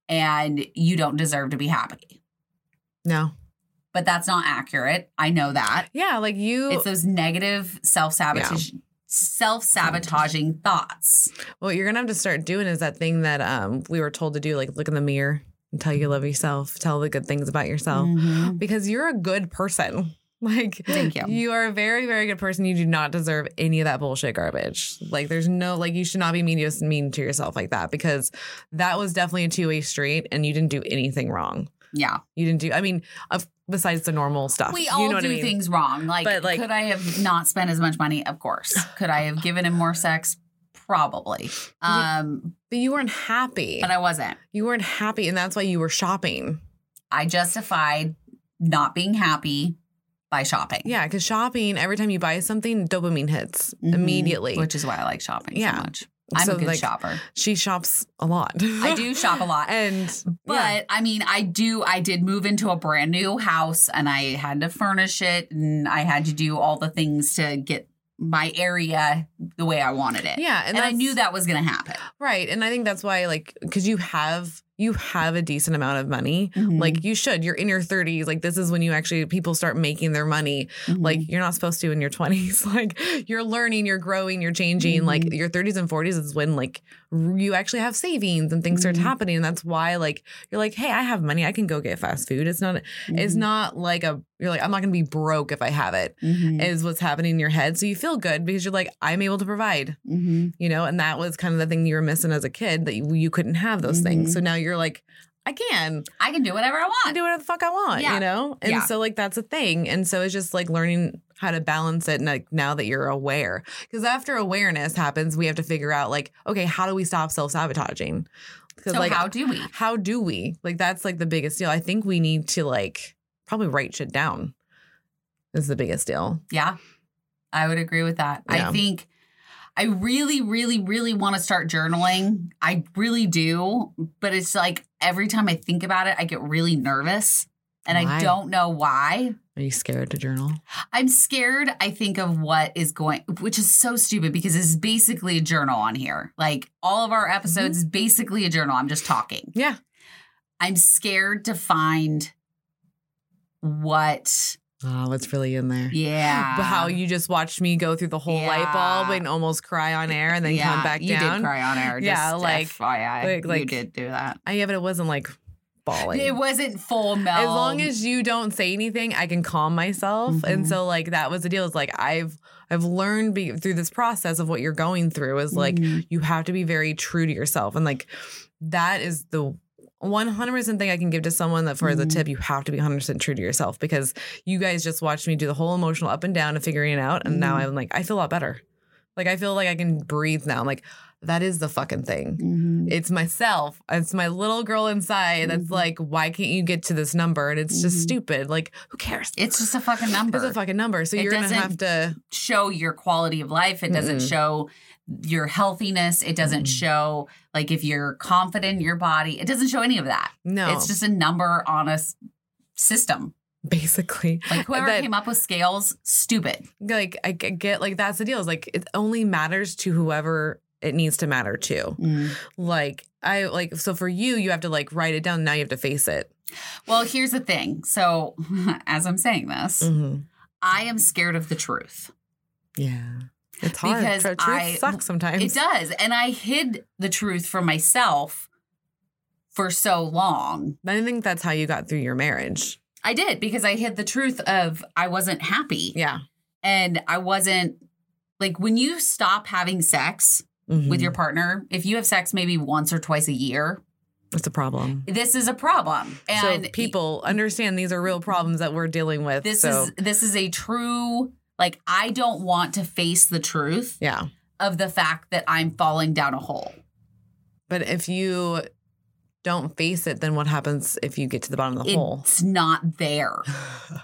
and you don't deserve to be happy. No. But that's not accurate. I know that. Yeah, like you It's those negative self-sabotage self-sabotaging thoughts. what you're gonna have to start doing is that thing that um we were told to do, like look in the mirror and tell you love yourself, tell the good things about yourself. Mhm. because you're a good person. Like, Thank you. You are a very, very good person. You do not deserve any of that bullshit garbage. Like, there's no, like, you should not be mean to, mean to yourself like that because that was definitely a two way street and you didn't do anything wrong. Yeah. You didn't do, I mean, of, besides the normal stuff. We you all know do I mean? things wrong. Like, But, like- could I have not spent as much money? Of course. Could I have given him more sex? Probably. Um, But you weren't happy. but I wasn't. you weren't happy. And that's why you were shopping. I justified not being happy by shopping. Yeah. Cause shopping, every time you buy something, dopamine hits Mhm. immediately. Which is why I like shopping Yeah. so much. I'm So, a good like, shopper. she shops a lot. I do shop a lot. and, But yeah. I mean, I do. I did move into a brand new house, and I had to furnish it, and I had to do all the things to get my area the way I wanted it. yeah. and, I knew that was going to happen. Right. And I think that's why, like, because you have you have a decent amount of money. Mm-hmm. Like you should. You're in your 30s. Like this is when you actually people start making their money. Mhm. Like you're not supposed to in your 20s. Like you're learning, you're growing, you're changing. Like Mhm. your 30s and 40s is when like you actually have savings and things start Mhm. happening. And that's why like you're like, hey, I have money. I can go get fast food. It's not. It's Mhm. not like a. You're like I'm not gonna be broke if I have it. Mhm. Is what's happening in your head. So you feel good because you're like I'm able to provide Mhm. you know, and that was kind of the thing you were missing as a kid that you, you couldn't have those things. Mhm. So now you're like, I can, I can do whatever I I want. can do whatever the fuck I want, Yeah. you know? And Yeah. so like that's a thing. And so it's just like learning how to balance it and like now that you're aware. Because after awareness happens, we have to figure out like, okay, how do we stop self-sabotaging? Because So like how do we? how do we? Like that's like the biggest deal. I think we need to like probably write shit down. Is the biggest deal. Yeah, I would agree with that. Yeah. I think I really, really, really want to start journaling. I really do, but it's like every time I think about it, I get really nervous. And I don't know why. Are you scared to journal? I'm scared, I think, of what is going, which is so stupid because it's basically a journal on here. Like all of our mm-hmm. episodes is basically a journal. I'm just talking. Yeah. I'm scared to find what, Oh, what's really in there? yeah. How you just watched me go through the whole light bulb and almost cry on air and then Yeah, come back you down. did cry on air. Yeah, like- FYI, like- you like- did do that. I, yeah, but it wasn't like bawling. It wasn't full melt. as long as you don't say anything, I can calm myself. And Mhm. so like that was the deal. Is like I've I've learned be, through this process of what you're going through is like Mhm. you have to be very true to yourself and like that is the 100% thing I can give to someone that for the Mhm. tip you have to be 100% true to yourself because you guys just watched me do the whole emotional up and down of figuring it out and now Mhm. I'm like I feel a lot better. Like I feel like I can breathe now. I'm like, that is the fucking thing. Mhm. It's myself. It's my little girl inside that's Mhm. like, why can't you get to this number? And it's just Mhm. stupid. Like, who cares? It's just a fucking number. It's a fucking number. So It you're gonna doesn't- have to show your quality of life. It doesn't show your healthiness. It doesn't Mm-mm. show like if you're confident in your body. It doesn't show any of that. no. It's just a number on a s- system. basically Like whoever that- came up with scales, stupid. like I get like that's the deal. Is like it only matters to whoever it needs to matter to. Like I like so for you, you have to like write it down. Now you have to face it. Well, here's the thing. So as I'm saying this, Mhm. I am scared of the truth. Yeah, it's hard. Because Truth I- sucks sometimes. It does. And I hid the truth from myself for so long. I think that's how you got through your marriage. I did because I hid the truth of I wasn't happy. Yeah, and I wasn't like when you stop having sex with Mhm. your partner, if you have sex maybe once or twice a year, It's a problem. this is a problem. And so people understand these are real problems that we're dealing with. this so is this is a true like I don't want to face the truth yeah. of the fact that I'm falling down a hole. But if you don't face it, then what happens if you get to the bottom of the hole? It's not there.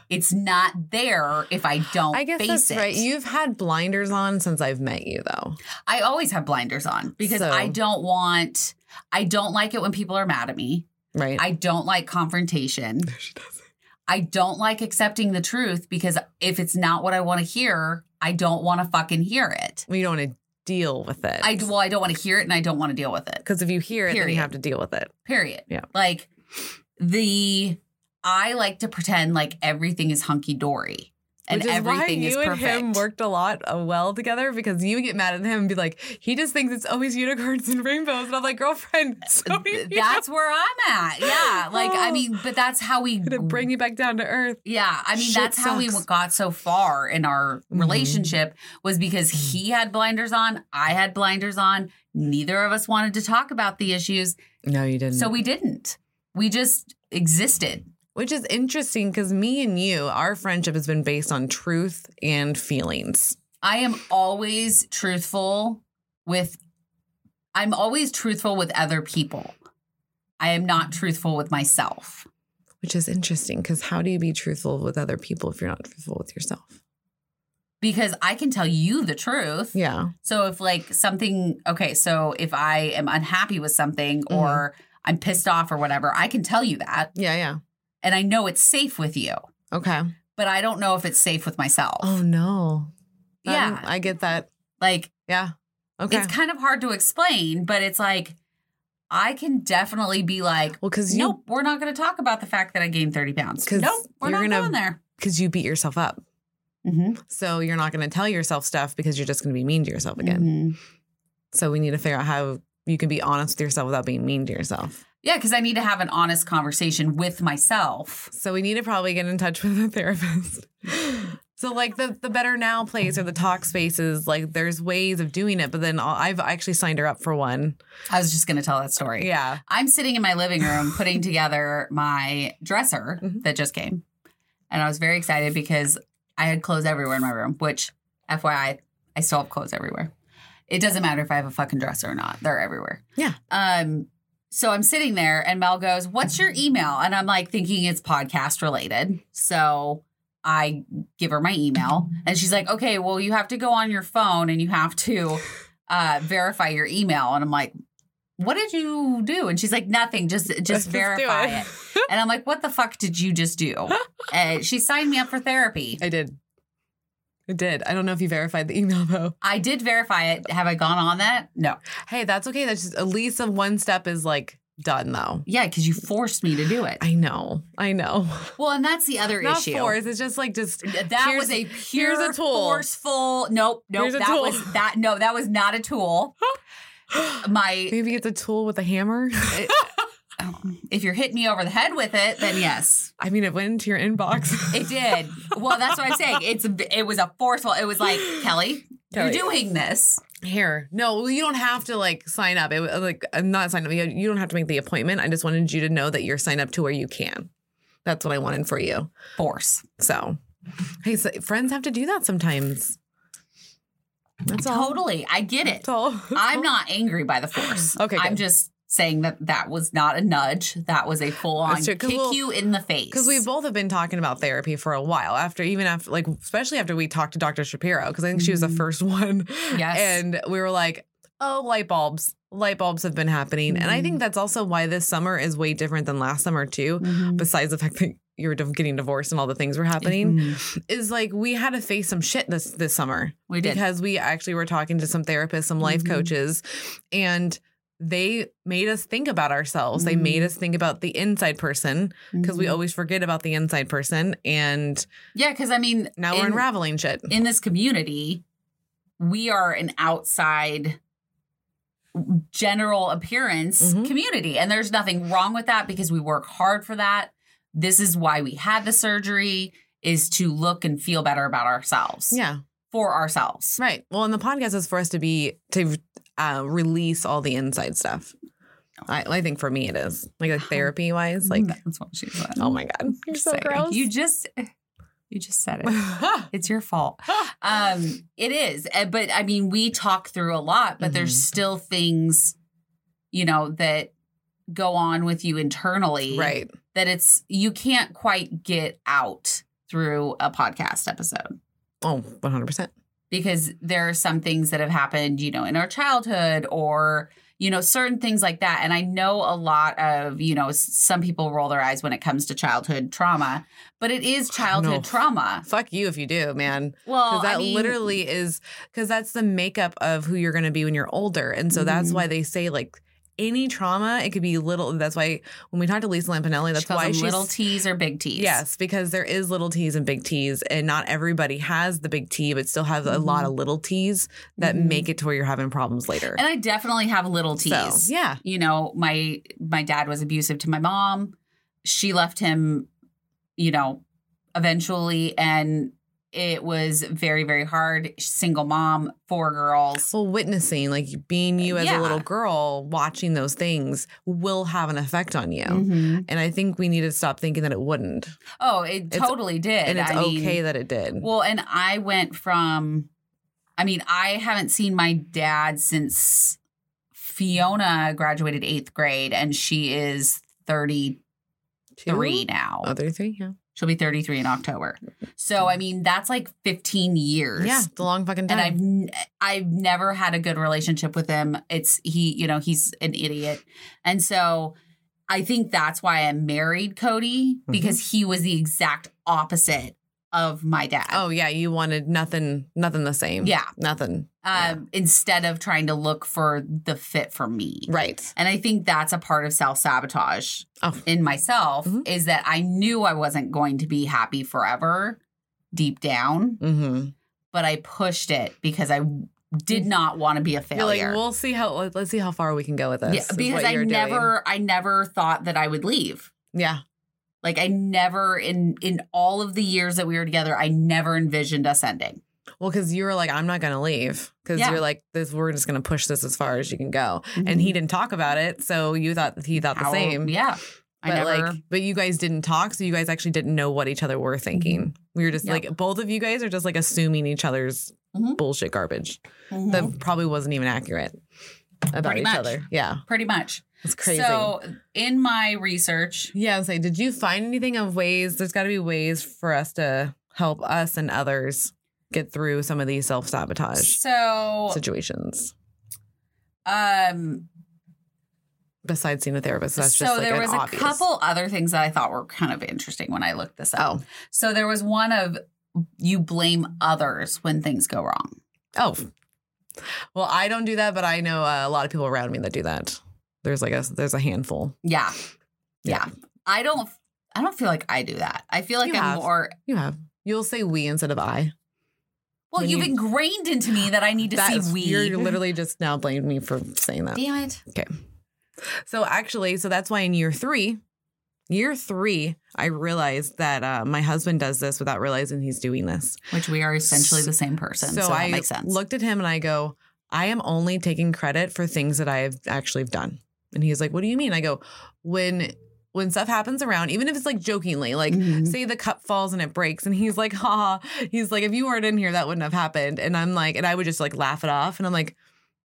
It's not there if I don't I guess face that's it. right. You've had blinders on since I've met you, though. I always have blinders on because So- I don't want I don't like it when people are mad at me. Right? I don't like confrontation. she doesn't. I don't like accepting the truth because if it's not what I want to hear, I don't want to fucking hear it. We don't want to deal with it. I well, I don't want to hear it and I don't want to deal with it. because if you hear it, then you have to deal with it. Period. Yeah. Like the I like to pretend like everything is hunky dory and Which is why you is and him worked a lot uh, well together because you get mad at him and be like, he just thinks it's always unicorns and rainbows, and I'm like, girlfriend, so you. that's where I'm at. Yeah. Like I mean, but that's how we to bring you back down to earth. Yeah, I mean Shit that's how we got so far in our Mhm. relationship was because he had blinders on, I had blinders on. Neither of us wanted to talk about the issues, No, you didn't. so we didn't. We just existed. Which is interesting because me and you, our friendship has been based on truth and feelings. I am always truthful with I'm always truthful with other people. I am not truthful with myself. Which is interesting because how do you be truthful with other people if you're not truthful with yourself? Because I can tell you the truth. Yeah. So if like something, okay, so if I am unhappy with something mm-hmm. or I'm pissed off or whatever, I can tell you that. Yeah. Yeah. And I know it's safe with you, Okay. but I don't know if it's safe with myself. Oh, no. yeah. Um, I get that. like Yeah. Okay. it's kind of hard to explain, but it's like I can definitely be like, well, because nope, we're not going to talk about the fact that I gained 30 pounds. 'Cause Nope, we're not gonna- going there. because you beat yourself up. Mm-hmm. So you're not going to tell yourself stuff because you're just going to be mean to yourself again. Mm-hmm. So we need to figure out how you can be honest with yourself without being mean to yourself. Yeah, because I need to have an honest conversation with myself. So we need to probably get in touch with a therapist. So like the the better now place or the talk spaces, like there's ways of doing it. But then I've actually signed her up for one. I was just going to tell that story. Yeah. I'm sitting in my living room putting together my dresser Mhm. that just came. And I was very excited because I had clothes everywhere in my room, which, FYI, I still have clothes everywhere. It doesn't matter if I have a fucking dresser or not, they're everywhere. Yeah. Um, so I'm sitting there and Mel goes, What's your email? And I'm like thinking it's podcast related. So I give her my email and she's like, Okay, well, you have to go on your phone and you have to uh, verify your email. And I'm like, what did you do? And she's like, nothing, just just Let's verify it. it. And I'm like, what the fuck did you just do? And she signed me up for therapy. I did. I did. I don't know if you verified the email though. I did verify it. Have I gone on that? No. Hey, that's okay. That's just at least a one step is like done though. Yeah, because you forced me to do it. I know. I know. Well, and that's the other Not issue. force. It's just like just That here's- was a here's pure a tool. forceful. Nope, nope. Here's that tool. was that. No, that was not a tool. My, maybe it's a tool with a hammer. Oh, if you're hitting me over the head with it, then yes. I mean, it went into your inbox. It did. Well, that's what I'm saying. It's a, it was a forceful. It was like Kelly, Kelly. you're doing this. Here, no, you don't have to like sign up. It was like I'm not sign up. You you don't have to make the appointment. I just wanted you to know that you're signed up to where you can. That's what I wanted for you. Force. So, hey, so friends have to do that sometimes. That's all. Totally. I get it. That's all. I'm not angry by the force. Okay, I'm just saying that that was not a nudge. That was a full on That's true, 'cause kick we'll- you in the face. Because we both have been talking about therapy for a while. After even after like especially after we talked to Dr. Shapiro, because I think she was the Mhm. first one. Yes. And we were like, oh, light bulbs. Light bulbs have been happening. And I think that's also why this summer is way different than last summer too. Mhm. Besides the fact that you're div- getting divorced and all the things were happening, Mhm. is like we had to face some shit this this summer We did. because we actually were talking to some therapists, some life Mhm. coaches, and they made us think about ourselves. They Mhm. made us think about the inside person because we Mhm. always forget about the inside person. And Yeah, because I mean, now we're unraveling shit. in this community, we are an outside general appearance Mhm. community. And there's nothing wrong with that because we work hard for that. This is why we had the surgery is to look and feel better about ourselves. Yeah, For ourselves. right. Well, and the podcast is for us to be to uh, release all the inside stuff. I, I think for me it is like, like therapy wise. Like, that's what she said. oh my god, you're so Sorry. gross. You just you just said it. It's your fault. Um, it is, Uh, but I mean, we talk through a lot, but there's Mhm. still things, you know, that go on with you internally, right. That it's you can't quite get out through a podcast episode Oh, 100 percent. Because there are some things that have happened, you know, in our childhood or you know certain things like that and i know a lot of you know some people roll their eyes when it comes to childhood trauma but it is childhood No. trauma Fuck you if you do, man. well that I mean, literally is because that's the makeup of who you're going to be when you're older and so that's Mhm. why they say like any trauma it could be little that's why when we talked to lisa lampanelli that's She why she's little T's or big T's. yes because there is little t's and big t's and not everybody has the big t but still has a lot of little t's that Mhm. make it to where you're having problems later And I definitely have little T's. so yeah You know, my my dad was abusive to my mom. She left him, you know, eventually and it was very very hard. Single mom, four girls. well witnessing like being you as Yeah. a little girl watching those things will have an effect on you Mhm. and i think we need to stop thinking that it wouldn't Oh, it It's- totally did. and it's I mean, okay that it did Well, and I went from, I mean, I haven't seen my dad since Fiona graduated eighth grade, and she is 33 Two? now. Oh, 33, yeah. She'll be 33 in October. So, I mean, that's like 15 years. Yeah, it's a long fucking time. And I've I've never had a good relationship with him. It's he, you know, he's an idiot. And so I think that's why I married Cody Mm-hmm. because he was the exact opposite of my dad. oh yeah, you wanted nothing, nothing the same. Yeah. nothing. um, instead of trying to look for the fit for me. Right. And I think that's a part of self sabotage Oh. in myself Mhm. is that I knew I wasn't going to be happy forever deep down, Mm-hmm. but I pushed it because I did not want to be a You're like, failure. we'll see how. let- Let's see how far we can go with this. yeah, because I doing. never, I never thought that I would leave. Yeah. Like I never in in all of the years that we were together, I never envisioned us ending. Well, because you were like, I'm not gonna leave. Because Yeah. you're like, this. We're just gonna push this as far as you can go. And Mhm. he didn't talk about it, so you thought he thought the How- same. Yeah. I But never like, but you guys didn't talk, so you guys actually didn't know what each other were thinking. We were just Yep. like, both of you guys are just like assuming each other's Mhm. bullshit garbage Mhm. that probably wasn't even accurate about Pretty each much. other. Yeah, pretty much. It's crazy. So in my research, yeah, I was like, did you find anything of ways? There's got to be ways for us to help us and others get through some of these self sabotage so situations. um Besides seeing a therapist, that's so just like there was obvious. a couple other things that I thought were kind of interesting when I looked this up. Oh, So there was one of you blame others when things go wrong. oh. Well, I don't do that, but I know uh, a lot of people around me that do that. There's like a there's a handful. Yeah. Yeah. Yeah. I don't I don't feel like I do that. I feel like You I'm have. more You have. You'll say we instead of I. well, When you've you- ingrained into me that I need to see we. You're literally just now blaming me for saying that. Damn it. Okay. So actually, so that's why in year three, year three, I realized that uh, my husband does this without realizing he's doing this. Which we are essentially the same person. So, so I makes sense. looked at him and I go, I am only taking credit for things that I have actually done. And he's like, What do you mean? I go, when when stuff happens around, even if it's like jokingly, like Mhm. say the cup falls and it breaks, and he's like, ha, he's like, if you weren't in here, that wouldn't have happened. And I'm like, and I would just like laugh it off. And I'm like,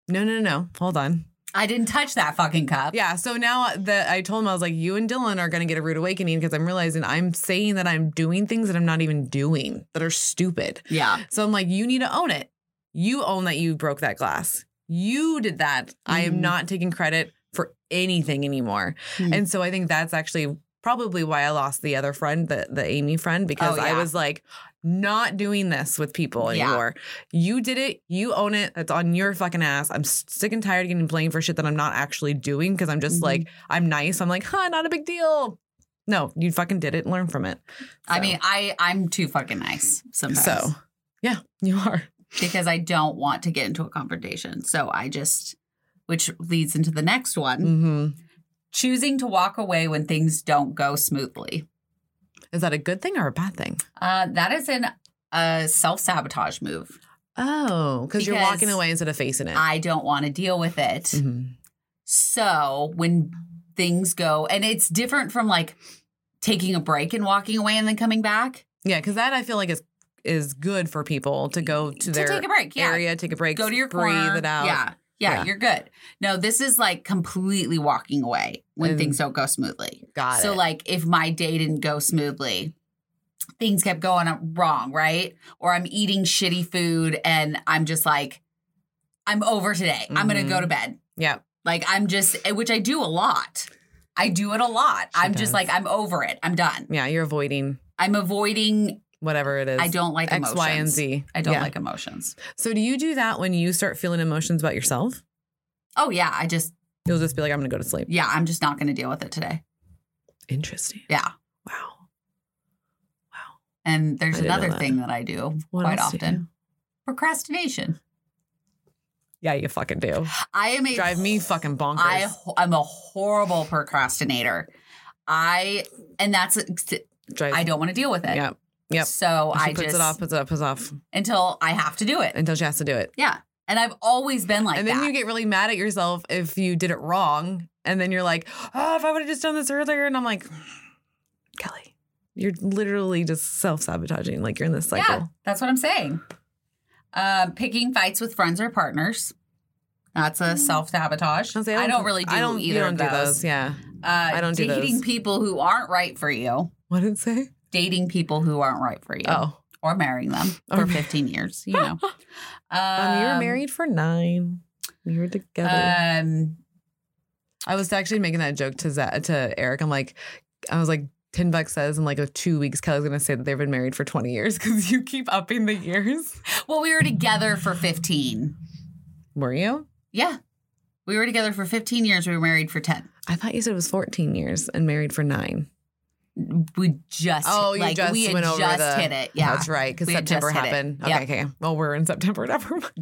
no, no, no, no, hold on. I didn't touch that fucking cup. Yeah. So now that I told him, I was like, you and Dylan are going to get a rude awakening because I'm realizing I'm saying that I'm doing things that I'm not even doing that are stupid. Yeah. So I'm like, you need to own it. You own that you broke that glass. You did that. I Mhm. am not taking credit for anything anymore. Mhm. And so I think that's actually probably why I lost the other friend, the the Amy friend, because Oh, I was like not doing this with people Yeah. anymore. You did it. You own it. That's on your fucking ass. I'm sick and tired of getting blamed for shit that I'm not actually doing because I'm just Mhm. like I'm nice. I'm like, huh, not a big deal. No, you fucking did it. Learn from it. I mean, I I'm too fucking nice sometimes. so yeah, you are. because I don't want to get into a confrontation. So I just, which leads into the next one, hmm choosing to walk away when things don't go smoothly. Is that a good thing or a bad thing? Uh, that is an a self sabotage move. Oh, because you're walking away instead of facing it. I don't want to deal with it. Mhm. So when things go, and it's different from like taking a break and walking away and then coming back Yeah, because that I feel like is is good for people to go to to their take a break. Yeah. area, take a break, Go to your breathe corner. it out. Yeah. Yeah. Yeah. you're good. No, this is like completely walking away when And- things don't go smoothly. got so it. So like if my day didn't go smoothly, things kept going wrong, right? Or I'm eating shitty food and I'm just like, I'm over today. I'm gonna go to bed. yeah, Like I'm just, eh, which I do a lot. I do it a lot. She I'm does. just like I'm over it. I'm done. yeah, you're avoiding I'm avoiding. Whatever it is. I don't like X, emotions. Y, and Z. I don't Yeah. like emotions. So do you do that when you start feeling emotions about yourself? Oh yeah, I just You'll just be like, I'm gonna go to sleep. yeah, I'm just not going to deal with it today. Interesting. Yeah. Wow. Wow. And there's I didn't know another that. thing that I do What quite else do you often. do? Procrastination. Yeah, you fucking do. I am a Drive me fucking bonkers. I I'm a horrible procrastinator. I and that's Drive. I don't want to deal with it. Yep. Yep. So She I puts just it off, puts it off, puts it off until I have to do it. until she has to do it. Yeah. And I've always been like and then that. you get really mad at yourself if you did it wrong. And then you're like, oh, if I would have just done this earlier. And I'm like, Kelly, you're literally just self sabotaging. Like you're in this cycle. Yeah, that's what I'm saying. Um, picking fights with friends or partners. That's a self sabotage. Mm. I'll I don't really do I don't, either don't of do those. those. Yeah. Uh, I don't do dating those. people who aren't right for you. What did it say? Dating people who aren't right for you. Oh. Or marrying them for 15 years, you know. Um, you were Um, married for nine. We were together. Um, I was actually making that joke to to Eric. I'm like, I was like, ten bucks says in like a two weeks, Kelly's gonna say that they've been married for 20 years because you keep upping the years. well, we were together for 15. Were you? Yeah. We were together for 15 years. We were married for 10. I thought you said it was 14 years and married for nine. We just Oh, you like, just we went over just the- hit it. Yeah. That's right, because September just hit it. happened. Okay, Yep. okay. Well, we're in September. Never mind.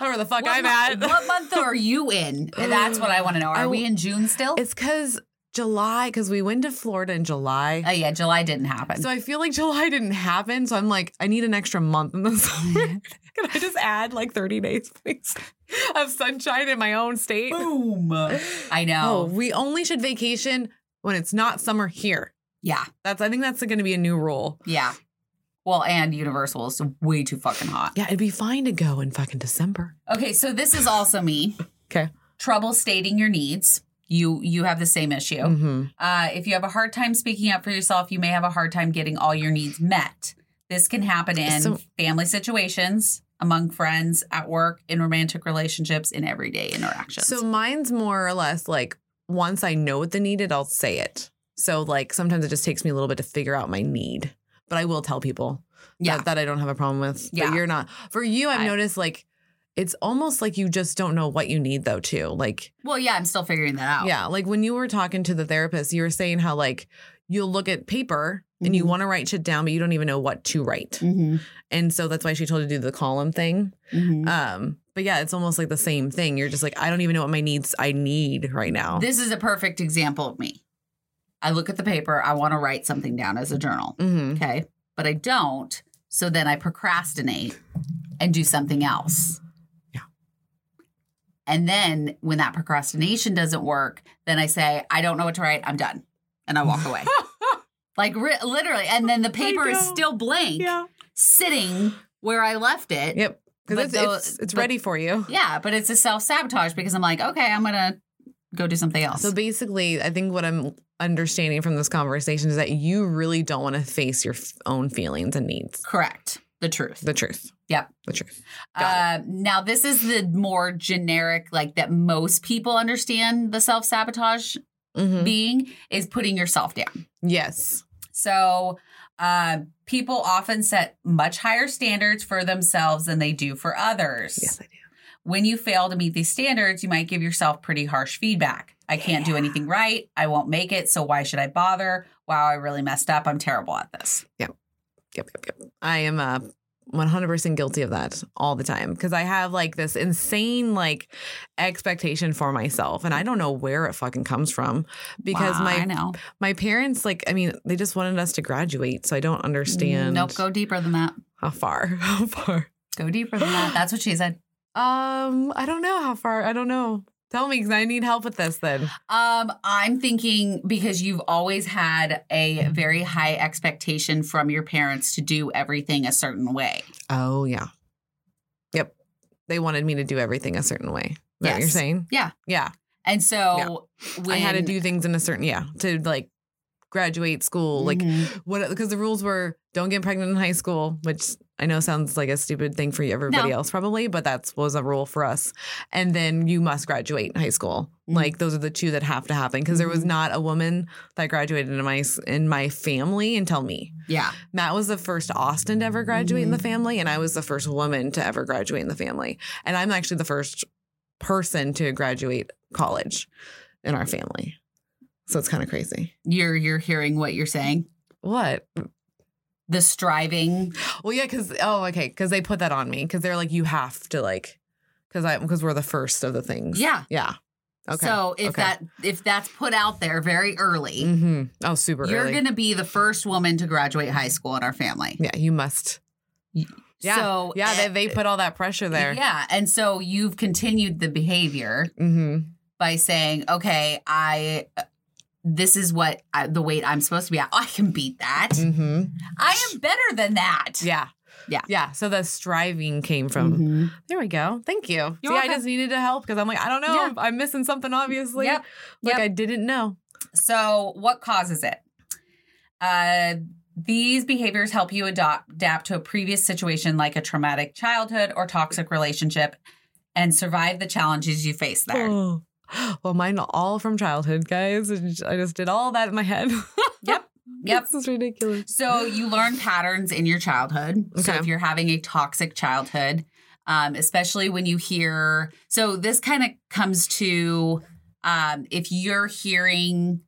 Where the fuck What, I'm at. what month are you in? That's what I want to know. Are I we in June still? It's because July, because we went to Florida in July. oh yeah, July didn't happen. So I feel like July didn't happen. So I'm like, I need an extra month in the summer. Can I just add like 30 days, please, of sunshine in my own state? Boom. I Oh, know. we only should vacation when it's not summer here. Yeah. That's I think that's going to be a new rule. Yeah. Well, and Universal is way too fucking hot. Yeah, it'd be fine to go in fucking December. Okay, so this is also me. Okay. Trouble stating your needs. You you have the same issue. Mm-hmm. Uh, if you have a hard time speaking up for yourself, you may have a hard time getting all your needs met. This can happen in So- family situations, among friends, at work, in romantic relationships, in everyday interactions. So mine's more or less like once I know what the need is, I'll say it. So like sometimes it just takes me a little bit to figure out my need, but I will tell people yeah, that, that I don't have a problem with. Yeah. But you're not. For you, I've I- noticed like it's almost like you just don't know what you need though too. Like well, yeah, I'm still figuring that out. yeah, like when you were talking to the therapist, you were saying how like you'll look at paper and you Mhm. want to write shit down, but you don't even know what to write. Mm-hmm. And so that's why she told you to do the column thing. Mm-hmm. Um, but yeah, it's almost like the same thing. You're just like, I don't even know what my needs I need right now. This is a perfect example of me. I look at the paper, I want to write something down as a journal. hmm Okay. But I don't. So then I procrastinate and do something else. Yeah. And then when that procrastination doesn't work, then I say, I don't know what to write. I'm done. And I walk away. like ri- literally. And then the paper is still blank, yeah. sitting where I left it. Yep. Because it's, it's, it's but- ready for you. Yeah, but it's a self sabotage because I'm like, okay, I'm going to go do something else. So basically, I think what I'm understanding from this conversation is that you really don't want to face your f- own feelings and needs. Correct. The truth. The truth. Yep. The truth. Got Uh, now, this is the more generic, like that most people understand the self sabotage Mhm. being is putting yourself down. Yes. So, uh, people often set much higher standards for themselves than they do for others. Yes, I do. When you fail to meet these standards, you might give yourself pretty harsh feedback. I can't do anything right. I won't make it. So, why should I bother? Wow, I really messed up. I'm terrible at this. Yep. Yep, yep, yep. I am uh, 100% guilty of that all the time because I have like this insane like expectation for myself and I don't know where it fucking comes from because Wow, my know. my parents like I mean they just wanted us to graduate so I don't understand Nope, go deeper than that. how far how far Go deeper than that. That's what she said. um I don't know how far I don't know tell me because I need help with this then. Um, I'm thinking because you've always had a very high expectation from your parents to do everything a certain way. oh yeah. Yep. They wanted me to do everything a certain way. Is that what you're saying? Yeah. yeah. And so when I had to do things in a certain yeah to like graduate school like Mhm. what because the rules were don't get pregnant in high school which I know sounds like a stupid thing for everybody No. else probably but that was a rule for us and then you must graduate high school Mhm. like those are the two that have to happen because there was Mhm. not a woman that graduated in my in my family until me yeah. Matt was the first Austin to ever graduate in the Mhm. family and I was the first woman to ever graduate in the family and I'm actually the first person to graduate college in our family so it's kind of crazy You're you're hearing what you're saying. what The striving. Well, yeah, because oh, okay, because they put that on me because they're like, you have to like, because I because we're the first of the things. Yeah. yeah. Okay. So if okay. that if that's put out there very early, hmm oh, super you're early. gonna be the first woman to graduate high school in our family. yeah, you must. Yeah, So yeah, they eh, they put all that pressure there. Yeah. And so you've continued the behavior hmm by saying, okay, I this is what I, the weight I'm supposed to be at. I can beat that. hmm I am better than that. Yeah. Yeah. Yeah. So the striving came from. Mhm. There we go. Thank you. You're See, I just needed to help because I'm like, I don't know. Yeah. I'm missing something, obviously. Yep. Like Yep. I didn't know. So, what causes it? Uh, these behaviors help you adopt, adapt to a previous situation like a traumatic childhood or toxic relationship and survive the challenges you face there. Oh. Well, mine all from childhood, guys. I just did all that in my head. Yep. Yep. This is ridiculous. So you learn patterns in your childhood. So if you're having a toxic childhood, um, especially when you hear, so this kind of comes to um, if you're hearing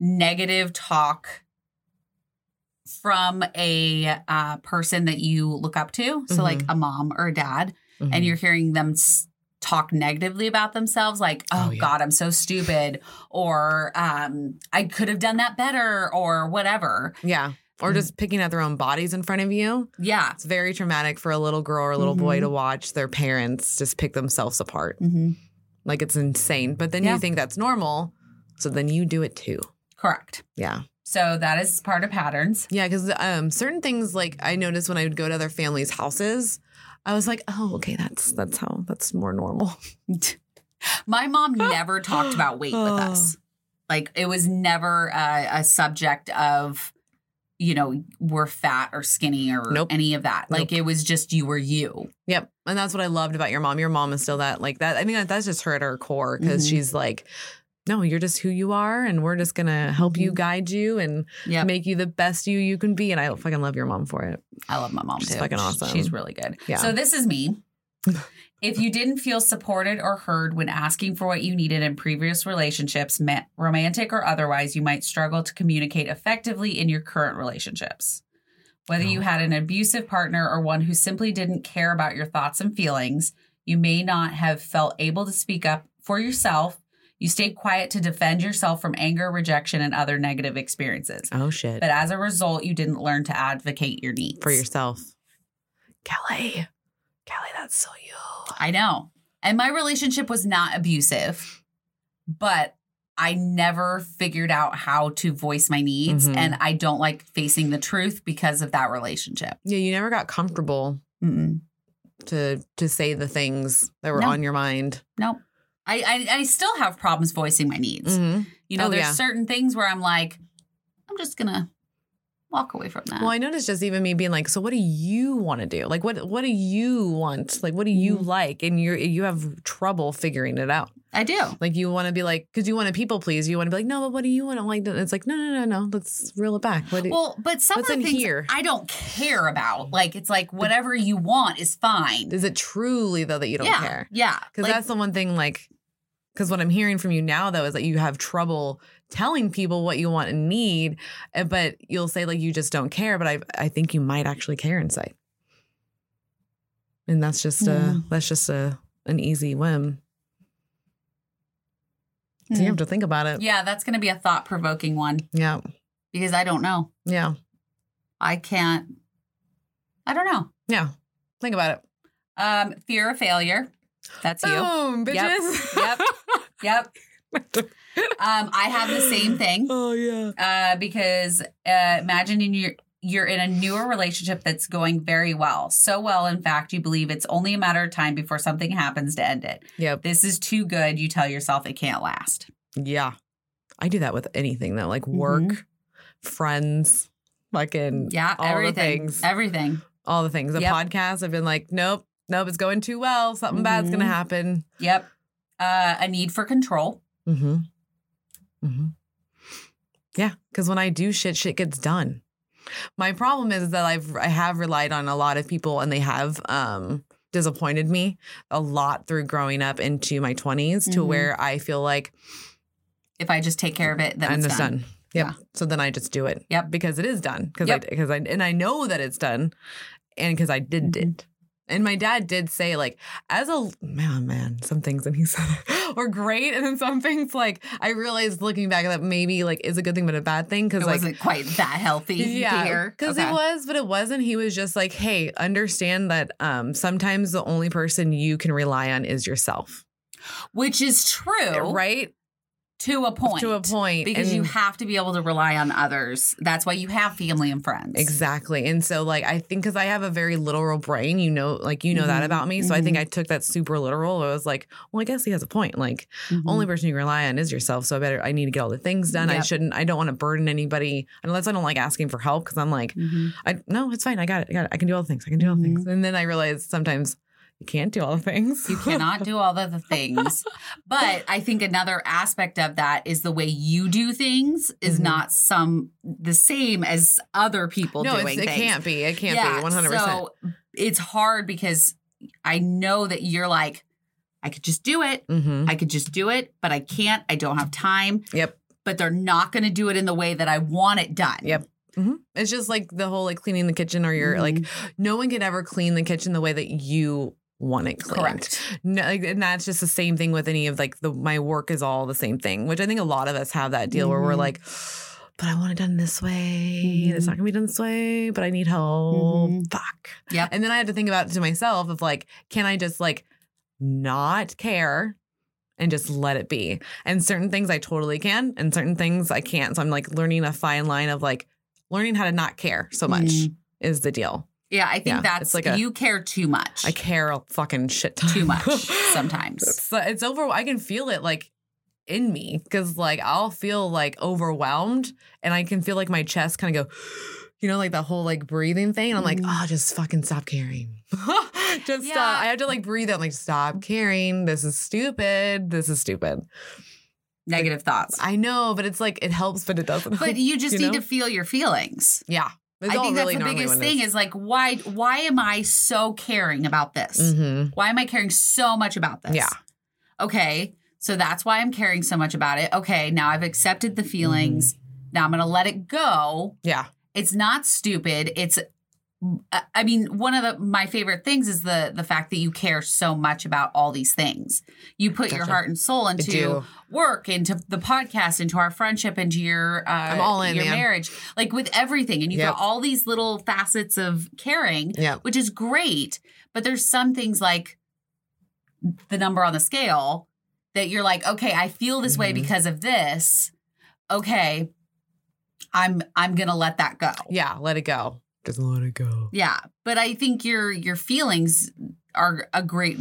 negative talk from a uh, person that you look up to, so like a mom or a dad, Mm-hmm. and you're hearing them s- talk negatively about themselves, like, oh, Oh, yeah. God, I'm so stupid, or um, I could have done that better, or whatever. Yeah. Or Mm. just picking at their own bodies in front of you. Yeah. It's very traumatic for a little girl or a little boy Mhm. to watch their parents just pick themselves apart. Mm-hmm. Like it's insane. But then Yeah. you think that's normal. So then you do it too. Correct. Yeah. So that is part of patterns. Yeah. Cause um, certain things like I noticed when I would go to other families' houses, I was like, oh, okay, that's that's how that's more normal. My mom never talked about weight with us. Like it was never a, a subject of, you know, we're fat or skinny or Nope. any of that. Like Nope. it was just you were you. Yep. And that's what I loved about your mom. Your mom is still that like that. I mean, that's just her at her core because Mhm. she's like, no, you're just who you are, and we're just gonna help you, Mhm. guide you, and Yeah. make you the best you you can be. And I fucking love your mom for it. I love my mom She's too. fucking awesome. She's really good. Yeah. So this is me. if you didn't feel supported or heard when asking for what you needed in previous relationships, ma- romantic or otherwise, you might struggle to communicate effectively in your current relationships. Whether you had an abusive partner or one who simply didn't care about your thoughts and feelings, you may not have felt able to speak up for yourself. You stayed quiet to defend yourself from anger, rejection, and other negative experiences. Oh shit. But as a result, you didn't learn to advocate your needs. for yourself. Kelly. Kelly, that's so you. I know. And my relationship was not abusive, but I never figured out how to voice my needs. Mhm. And I don't like facing the truth because of that relationship. Yeah, you never got comfortable Mm-mm. to to say the things that were No. on your mind. Nope. I, I, I still have problems voicing my needs. Mhm. You know, Oh, there's yeah. certain things where I'm like, I'm just going to walk away from that. Well, I noticed just even me being like, so what do you want to do? Like, what what do you want? Like, what do you Mhm. like? And you're you have trouble figuring it out. I do. Like, you want to be like, because you want to people please. You want to be like, no, but what do you want? to Like, it's like, no, no, no, no. Let's reel it back. What do, Well, but some of the things here? I don't care about. Like, it's like whatever you want is fine. is it truly though that you don't yeah. care? Yeah. Because Like, that's the one thing. Like, because what I'm hearing from you now though is that you have trouble telling people what you want and need, uh, but you'll say like you just don't care. But I I think you might actually care inside, and that's just Hmm. a that's just a an easy whim. So you Hmm. have to think about it. yeah, that's going to be a thought provoking one Yeah, because I don't know. yeah, I can't. I don't know. yeah. Think about it. Um, fear of failure. That's you. Boom, Yep, bitches. yep. Yep. Um, I have the same thing. oh yeah. uh, because uh, imagine in your you're in a newer relationship that's going very well. So well, in fact, you believe it's only a matter of time before something happens to end it. Yep. This is too good. You tell yourself it can't last. Yeah. I do that with anything though, like work, Mhm. friends, fucking Yeah, all the everything. things. Everything. all the things. The Yep. podcast, I've been like, nope, nope, it's going too well. Something bad's gonna Mhm. happen. Yep. Uh, a need for control. Mm-hmm. Mm-hmm. Yeah, because when I do shit, shit gets done. My problem is that I've I have relied on a lot of people and they have um disappointed me a lot through growing up into my 20s to Mhm. where I feel like If I just take care of it, then it's done. Yep. Yeah. So then I just do it. Yep. Because it is done. Because Yep. I because I and I know that it's done, and because I did Mhm. it. And my dad did say like as a man, man, some things that he said were great, and then some things like I realized looking back that maybe like is a good thing but a bad thing because It like wasn't quite that healthy yeah, because Okay. it was, but it wasn't. He was just like, hey, understand that um sometimes the only person you can rely on is yourself, Which is true, right? To a point. To a point, Because you have to be able to rely on others. That's why you have family and friends. Exactly. And so like I think cuz I have a very literal brain, you know, like you know that Mhm, about me. So I mhm. think I took that super literal. I was like, well, I guess he has a point. Like Mhm. only person you rely on is yourself. So I better I need to get all the things done. I shouldn't I don't want to burden anybody unless I don't like asking for help cuz I'm like, Mhm. I no, it's fine. I got it. I got it. I can do all the things. I can do all the things. And then I realized sometimes you can't do all the things. You cannot do all of the things. But I think another aspect of that is the way you do things is Mhm. not some the same as other people no, doing it things. can't be. It can't Yeah, be 100%. So it's hard because I know that you're like, I could just do it. mhm. I could just do it, but I can't. I don't have time. Yep. But they're not going to do it in the way that I want it done. Yep. hmm It's just like the whole like cleaning the kitchen or you're like Mhm. no one can ever clean the kitchen the way that you want it cleaned. Correct. No, like, and that's just the same thing with any of like the my work is all the same thing, which I think a lot of us have that deal where we're Mhm. like, but I want it done this way. and It's not gonna be done this way, but I need help. Mhm. Fuck. Yep. And then I had to think about it to myself of like, can I just like not care and just let it be? And certain things I totally can, and certain things I can't. So I'm like learning a fine line of like learning how to not care so much Mhm. is the deal. Yeah, I think Yeah, that's like a- you care too much. I care a fucking shit ton. too much sometimes. it's, it's over. I can feel it like in me because like I'll feel like overwhelmed and I can feel like my chest kind of go, you know, like that whole like breathing thing. And I'm like, Mhm. oh, just fucking stop caring. just Yeah. stop. I have to like breathe out, like, stop caring. This is stupid. This is stupid. Negative thoughts. I know, but it's like it helps, but it doesn't. Help. But you just You need know? to feel your feelings. yeah. I think really that's the biggest thing is like why why am I so caring about this? Mhm. Why am I caring so much about this? Yeah. Okay. So that's why I'm caring so much about it. Okay, now I've accepted the feelings. Mm-hmm. Now I'm going to let it go. Yeah. It's not stupid. It's I- mean, one of the my favorite things is the the fact that you care so much about all these things. You put your heart and soul into work, into the podcast, into our friendship, into your uh, I'm all in, your man. marriage, like with everything, and you've Yep. got all these little facets of caring, Yeah. which is great. But there's some things like the number on the scale that you're like, okay, I feel this way Mhm. because of this. Okay, I'm I'm gonna let that go. Yeah, let it go. Just let it go. Yeah, but I think your your feelings are a great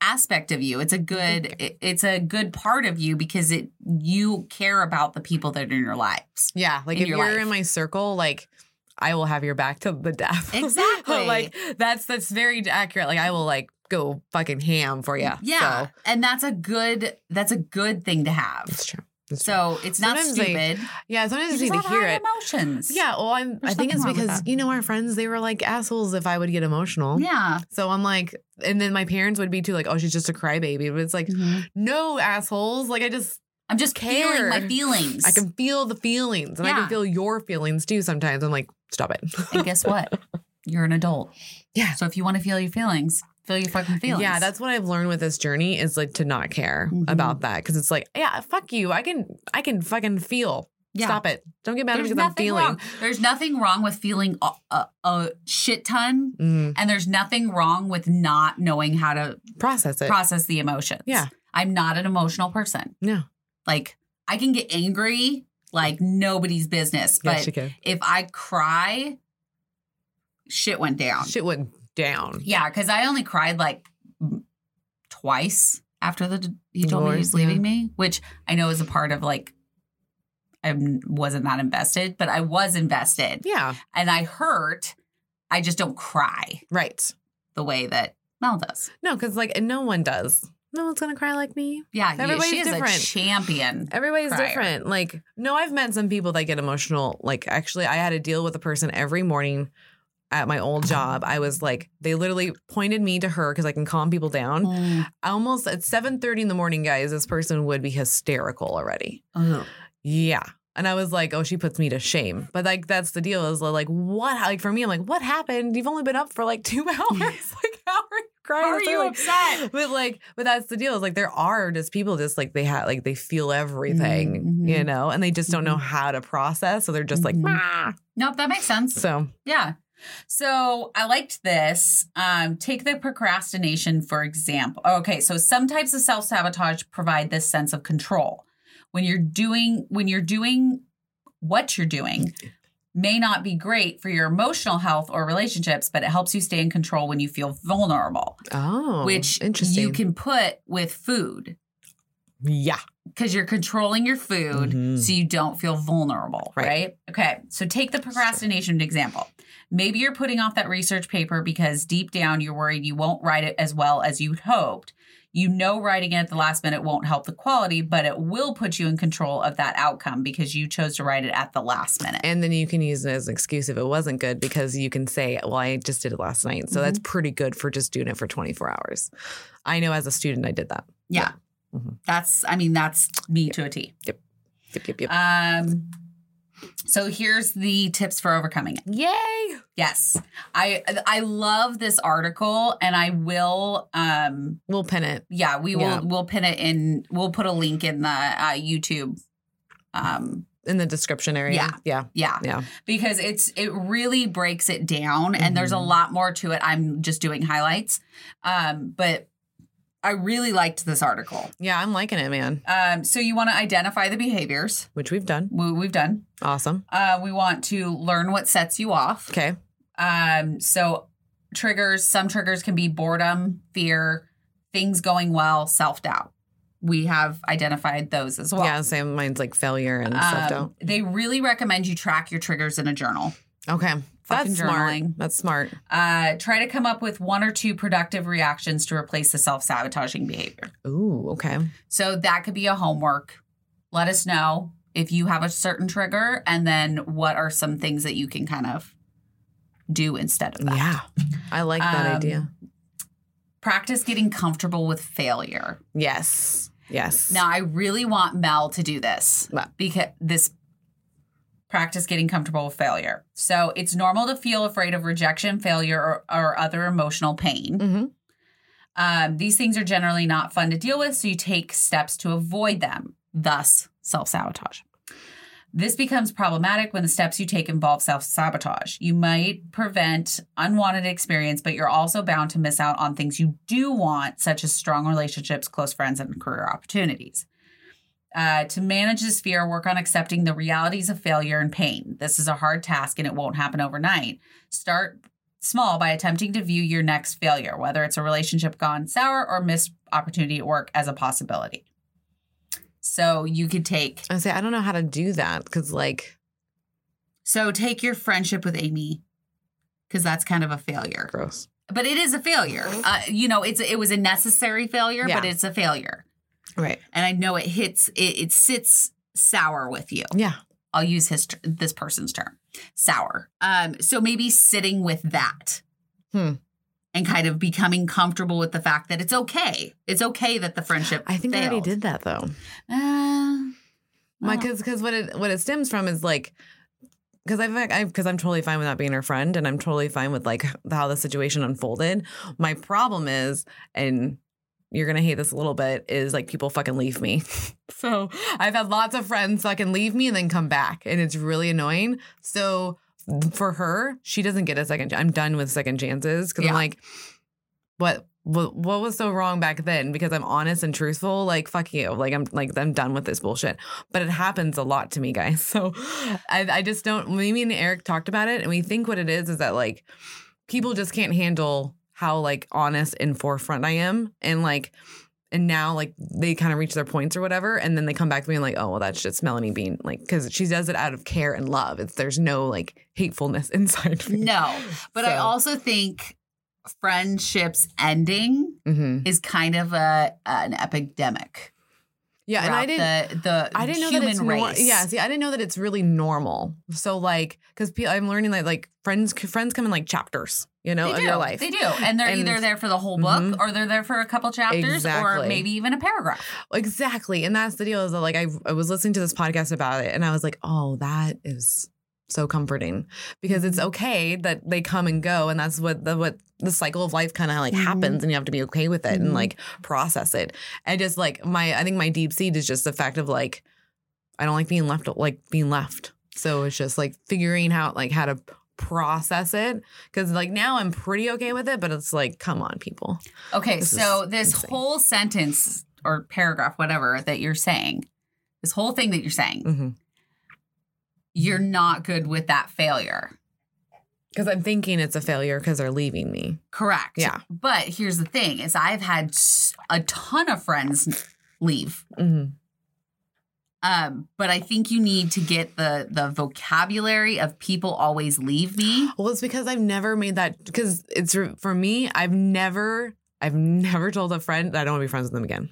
aspect of you. It's a good it- it's a good part of you because it you care about the people that are in your lives. Yeah, like if your you're life. in my circle, like I will have your back to the death. Exactly. like that's that's very accurate. Like I will like go fucking ham for you. Yeah, so, and that's a good that's a good thing to have. it's true. It's So it's not Sometimes stupid. Yeah, sometimes You you just need to hear it. emotions. Yeah, well, I'm. There's I think it's nothing wrong with because you know our friends. They were like assholes if I would get emotional. yeah. So I'm like, and then my parents would be too, like, oh, she's just a crybaby. But it's like, mm-hmm. no assholes. Like I just, I'm just feeling my feelings. I can feel the feelings, and I can feel your feelings too. Sometimes I'm like, stop it. and guess what? You're an adult. Yeah. So if you want to feel your feelings, feel your fucking feelings. Yeah, that's what I've learned with this journey is like to not care Mhm. about that because it's like, yeah, fuck you. I can, I can fucking feel. Yeah. Stop it. Don't get mad There's because I'm feeling. wrong. There's nothing wrong with feeling a, a, a shit ton, Mm, and there's nothing wrong with not knowing how to process it. process the emotions. Yeah. I'm not an emotional person. No. Like I can get angry like nobody's business, but can. if I cry, shit went down. Shit went down. Yeah, because I only cried like twice after the he told me he was Divorce, yeah. leaving me, which I know is a part of like I wasn't that invested, but I was invested, Yeah. and I hurt. I just don't cry Right. the way that Mel does. No, because like no one does. No one's gonna cry like me. Yeah, Everybody's she is different. a champion. Everybody's Crier. different. Like, no, I've met some people that get emotional. Like, actually, I had to deal with a person every morning at my old job. I was like, they literally pointed me to her because I can calm people down. Mm. Almost at seven thirty in the morning, guys, this person would be hysterical already. Ugh. Yeah. And I was like, oh, she puts me to shame. But like, that's the deal is like, what? Like, for me, I'm like, what happened? You've only been up for like two hours. like, how are you crying? How are So, you like, upset? But like, but that's the deal is like, there are just people just like, they have, like, they feel everything, Mhm, you know, and they just don't know how to process. So they're just like, Mhm. "Ah." Nope, that makes sense. so Yeah. So I liked this. Um, take the procrastination for example. Okay, so some types of self sabotage provide this sense of control. When you're doing when you're doing what you're doing may not be great for your emotional health or relationships, but it helps you stay in control when you feel vulnerable, oh, which interesting. you can put with food yeah. because you're controlling your food Mhm. so you don't feel vulnerable, Right. right. Okay, so take the procrastination example. Maybe you're putting off that research paper because deep down you're worried you won't write it as well as you'd hoped. You know writing it at the last minute won't help the quality, but it will put you in control of that outcome because you chose to write it at the last minute. And then you can use it as an excuse if it wasn't good because you can say, well, I just did it last night. So Mm-hmm. that's pretty good for just doing it for 24 hours. I know as a student, I did that. yeah. Mhm. That's I mean that's me to a T. Yep. Yep, yep, yep. Um so here's the tips for overcoming it. Yay. Yes. I I love this article and I will um We'll pin it. yeah, we will Yeah. we'll pin it in we'll put a link in the uh, YouTube um in the description area. Yeah. Yeah. yeah, Yeah. because it's it really breaks it down and there's a Mhm. lot more to it. I'm just doing highlights. Um but I really liked this article. Yeah. I'm liking it, man. Um so you want to identify the behaviors. Which we've done. We, we've done. Awesome. Uh we want to learn what sets you off. Okay. Um, so triggers, some triggers can be boredom, fear, things going well, self doubt. We have identified those as well. Yeah. Same. Mine's like failure and self Um, doubt. they really recommend you track your triggers in a journal. Okay. That's smart. That's smart. Uh, try to come up with one or two productive reactions to replace the self sabotaging behavior. Ooh. Okay. So that could be a homework. Let us know if you have a certain trigger and then what are some things that you can kind of do instead of that. Yeah. I like that Um, idea. Practice getting comfortable with failure. Yes. Yes. Now, I really want Mel to do this because this practice getting comfortable with failure. So it's normal to feel afraid of rejection, failure, or, or other emotional pain. Mm-hmm. Um, these things are generally not fun to deal with, so you take steps to avoid them, thus, self sabotage. This becomes problematic when the steps you take involve self sabotage. You might prevent unwanted experience, but you're also bound to miss out on things you do want, such as strong relationships, close friends, and career opportunities. Uh, to manage this fear, work on accepting the realities of failure and pain. This is a hard task and it won't happen overnight. Start small by attempting to view your next failure, whether it's a relationship gone sour or missed opportunity at work, as a possibility. So you could take I say I don't know how to do that because like so take your friendship with Amy because that's kind of a failure. gross. But it is a failure. Uh, you know, it's it was a necessary failure, but it's a failure. Right. And I know it hits it, it sits sour with you. Yeah. I'll use his this person's term, sour. Um, so maybe sitting with that, Hmm. and kind of becoming comfortable with the fact that it's okay. It's okay that the friendship. I think I already did that though. Uh, My because because what it what it stems from is like because I've I because I'm totally fine with not being her friend and I'm totally fine with like how the situation unfolded. My problem is and you're gonna hate this a little bit is like people fucking leave me. so I've had lots of friends fucking leave me and then come back and it's really annoying. So for her, she doesn't get a second. I'm done with second chances because Yeah. I'm like, what what what was so wrong back then? Because I'm honest and truthful. Like fuck you. Like I'm like I'm done with this bullshit. But it happens a lot to me, guys. So I I just don't. Me and Eric talked about it, and we think what it is is that like people just can't handle how like honest and forefront I am, and like. And now, like they kind of reach their points or whatever, and then they come back to me and like, oh, well, that's just Melanie Bean. like, because she does it out of care and love. It's there's no like hatefulness inside. me. no, but I also think friendships ending Mhm. is kind of a an epidemic. Yeah, and I didn't. the, the I didn't know human that it's nor- yeah. See, I didn't know that it's really normal. So like, because I'm learning that like friends friends come in like chapters, you know, of your life. They do. And they're And- either there for the whole book Mhm. or they're there for a couple chapters or maybe even a paragraph. Exactly, and that's the deal. Is that like I I was listening to this podcast about it, and I was like, oh, that is so comforting because it's Mm-hmm. okay that they come and go, and that's what the what the cycle of life kind of like Mhm. happens, and you have to be okay with it Mhm. and like process it. And just like my, I think my deep seed is just the fact of like I don't like being left like being left. So it's just like figuring out like how to process it because like now I'm pretty okay with it, but it's like come on, people. Okay, This so this insane. whole sentence or paragraph, whatever that you're saying, this whole thing that you're saying, Mhm. you're not good with that failure. Because I'm thinking it's a failure because they're leaving me. Correct. Yeah. But here's the thing: is I've had a ton of friends leave. Mm-hmm. Um, but I think you need to get the the vocabulary of people always leave me. Well, it's because I've never made that because it's for me. I've never, I've never told a friend that I don't want to be friends with them again.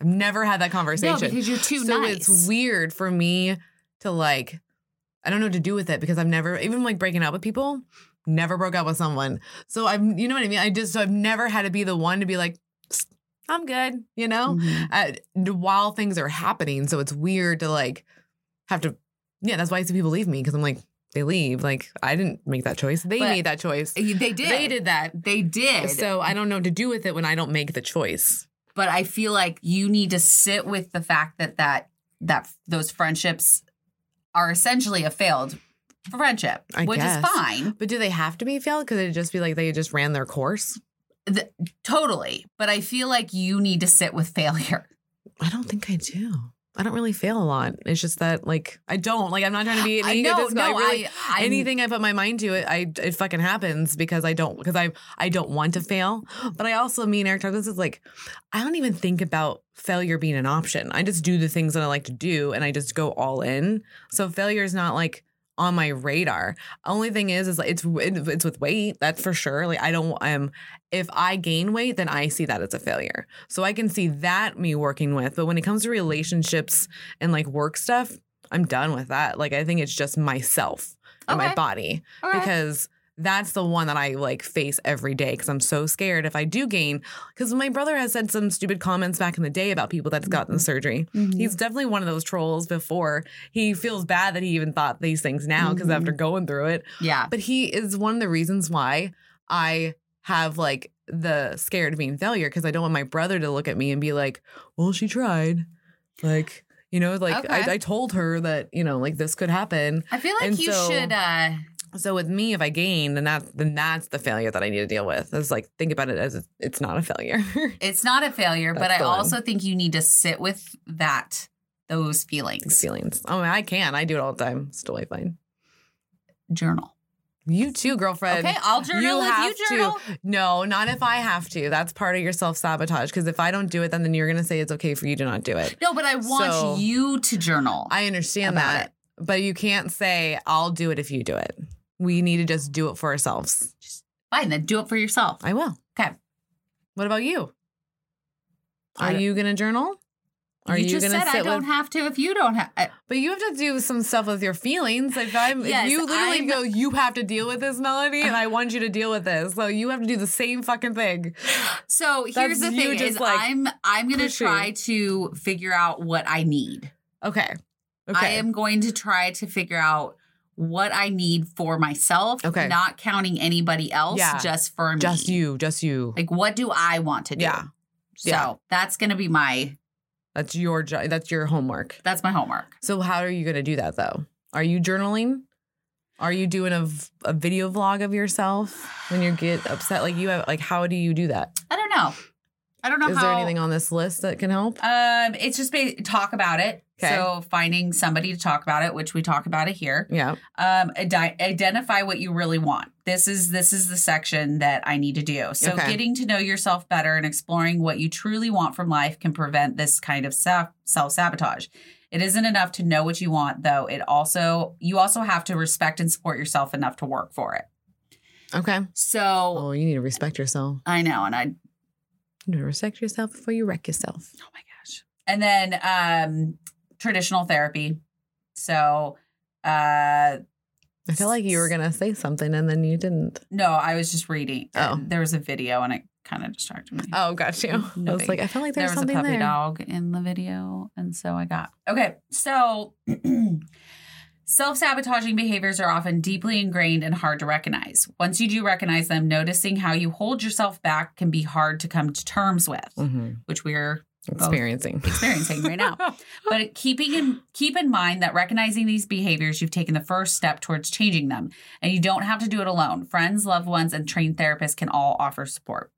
I've never had that conversation. No, because you're too so nice. it's weird for me to like. I don't know what to do with it because I've never even like breaking up with people. Never broke up with someone. So I'm, you know what I mean. I just so I've never had to be the one to be like, "Psst, I'm good. You know. Mhm. uh, while things are happening. So it's weird to like have to. Yeah, that's why I see people leave me because I'm like they leave. Like I didn't make that choice. They But- made that choice. They did. They did that. They did. So I don't know what to do with it when I don't make the choice. but I feel like you need to sit with the fact that that that those friendships are essentially a failed friendship, I which guess. is fine. But do they have to be failed? Could it just be like they just ran their course? Th- totally. But I feel like you need to sit with failure. I don't think I do. I don't really fail a lot. It's just that like I don't like I'm not trying to be an I know, egotistical. I really I, anything I put my mind to it, I it fucking happens because I don't because I I don't want to fail. But I also me and Eric talked this is like I don't even think about failure being an option. I just do the things that I like to do and I just go all in. So failure is not like on my radar. Only thing is is like it's it's with weight, that's for sure. Like I don't um if I gain weight, then I see that as a failure. So I can see that me working with. But when it comes to relationships and like work stuff, I'm done with that. Like I think it's just myself and my body right. because that's the one that I like face every day because I'm so scared if I do gain. Because my brother has said some stupid comments back in the day about people that's gotten surgery. Mhm. He's definitely one of those trolls before. He feels bad that he even thought these things now because Mhm. after going through it. yeah. But he is one of the reasons why I have like the scared of being failure because I don't want my brother to look at me and be like, well, she tried. Like, You know, like Okay. I, I told her that you know, like this could happen. I feel like And you so- should. uh So with me, if I gain, then that then that's the failure that I need to deal with. It's like think about it as it's- not a failure. It's not a failure, but I one. also think you need to sit with that, those feelings. Feelings. Oh, I can. I do it all the time. It's totally fine. Journal. You too, girlfriend. Okay, I'll journal if have you journal. to. No, not if I have to. That's part of your self sabotage. Because if I don't do it, then then you're gonna say it's okay for you to not do it. No, but I want So- you to journal. I understand that, it. but you can't say I'll do it if you do it. We need to just do it for ourselves. Fine, then do it for yourself. I will. Okay. What about you? Are you gonna journal? Are you, you, just said I don't with? have to if you don't have. I, but you have to do some stuff with your feelings. If I'm, Yes, if you literally I'm- go, you have to deal with this, Melody, and I want you to deal with this. So you have to do the same fucking thing. so here's the thing: just, is like, I'm I'm gonna pushing. try to figure out what I need. Okay. Okay. I am going to try to figure out what I need for myself. Okay. not counting anybody else. Yeah. just for me. just you. Just you. Like, what do I want to do? Yeah. So Yeah. that's gonna be my That's your job. That's your homework. that's my homework. So how are you going to do that though? Are you journaling? Are you doing a, a video vlog of yourself when you get upset? Like you have like how do you do that? I don't know. I don't know Is how. there anything on this list that can help? Um, it's just ba- talk about it. Okay. So finding somebody to talk about it, which we talk about it here. Yeah. Um, adi- identify what you really want. This is this is the section that I need to do. So Okay. getting to know yourself better and exploring what you truly want from life can prevent this kind of self self sabotage. It isn't enough to know what you want, though. It also you also have to respect and support yourself enough to work for it. Okay. So Oh, you need to respect yourself. I know, and I You need to respect yourself before you wreck yourself. Oh my gosh. And then um traditional therapy. So uh I feel like you were gonna say something and then you didn't. no, I was just reading. Oh. There was a video and it kind of distracted me. Oh, got you. No I was big- like, I felt like there there's was a puppy there. dog in the video, and so I got okay. So, self-sabotaging behaviors are often deeply ingrained and hard to recognize. Once you do recognize them, noticing how you hold yourself back can be hard to come to terms with, Mhm. which we're Experiencing. experiencing right now. But keeping in keep in mind that recognizing these behaviors, you've taken the first step towards changing them, and you don't have to do it alone. Friends, loved ones, and trained therapists can all offer support.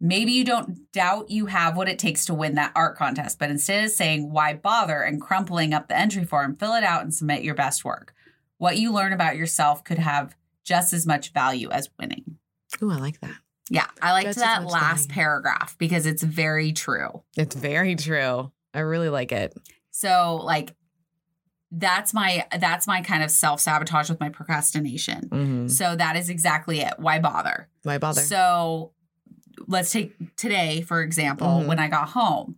Maybe you don't doubt you have what it takes to win that art contest, but instead of saying why bother and crumpling up the entry form, fill it out and submit your best work. What you learn about yourself could have just as much value as winning. oh I like that. Yeah, I liked as that last paragraph because it's very true. It's very true. I really like it. So like that's my that's my kind of self-sabotage with my procrastination. hmm So that is exactly it. Why bother? Why bother? So let's take today for example Mhm. when I got home.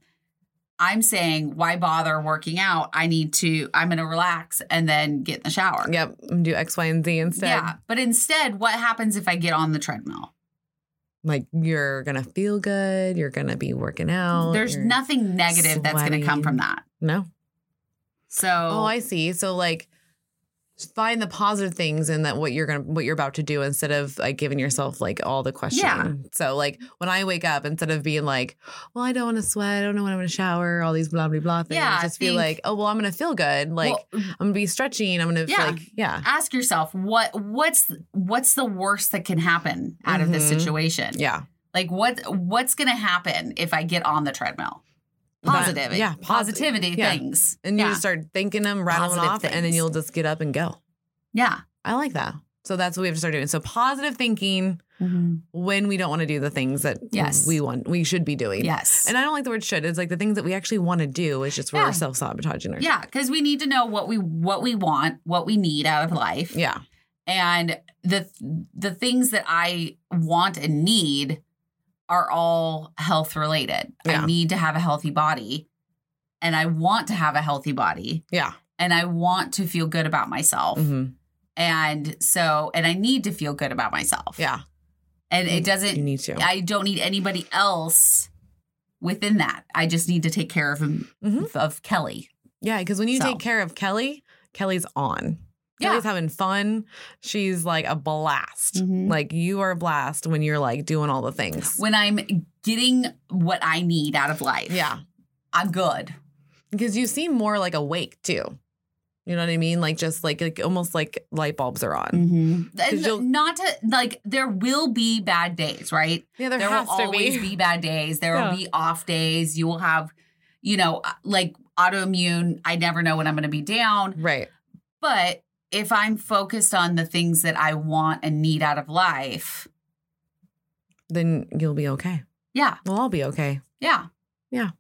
I'm saying why bother working out? I need to I'm going to relax and then get in the shower. yep. Do X, Y, and Z instead. Yeah, but instead what happens if I get on the treadmill? Like you're gonna feel good. You're gonna be working out. There's nothing negative that's going to come from that. No. So Oh, I see. So like find the positive things in that what you're gonna what you're about to do instead of like giving yourself like all the questions. Yeah. So like when I wake up, instead of being like, well, I don't want to sweat, I don't know when I'm gonna shower, all these blah blah blah things. Yeah, I just feel think- like, oh well, I'm gonna feel good. Like well, I'm gonna be stretching. I'm gonna Yeah. like yeah. ask yourself what what's what's the worst that can happen out of this Mhm. situation Yeah. like what what's gonna happen if i get on the treadmill That- positive yeah, positivity yeah. things And you yeah. just start thinking them, rattling off, and then you'll just get up and go. yeah I like that. So that's what we have to start doing. So positive thinking mm-hmm. when we don't want to do the things that Yes. we want we should be doing. yes And I don't like the word should. It's like the things that we actually want to do. is just Yeah. we're self sabotaging ourselves. yeah because we need to know what we what we want what we need out of life Yeah. and the the things that i want and need are all health related Yeah. i need to have a healthy body and i want to have a healthy body Yeah. and i want to feel good about myself hmm And so, and I need to feel good about myself. Yeah. And it doesn't, you need to. I don't need anybody else within that. I just need to take care of him, Mhm. of Kellie. Yeah. Because when you So. take care of Kellie, Kellie's on. Yeah. Kellie's having fun. She's like a blast. Mhm. Like you are a blast when you're like doing all the things. When I'm getting what I need out of life, Yeah. I'm good. because you seem more like awake too. You know what I mean? Like just like like almost like light bulbs are on. Mm-hmm. And not to like, there will be bad days, right? Yeah, there, there will always be. be. bad days. There Yeah. will be off days. You will have, you know, uh, like autoimmune. I never know when I'm going to be down. Right. But if I'm focused on the things that I want and need out of life, Then you'll be okay. yeah, We'll all be okay. yeah. Yeah.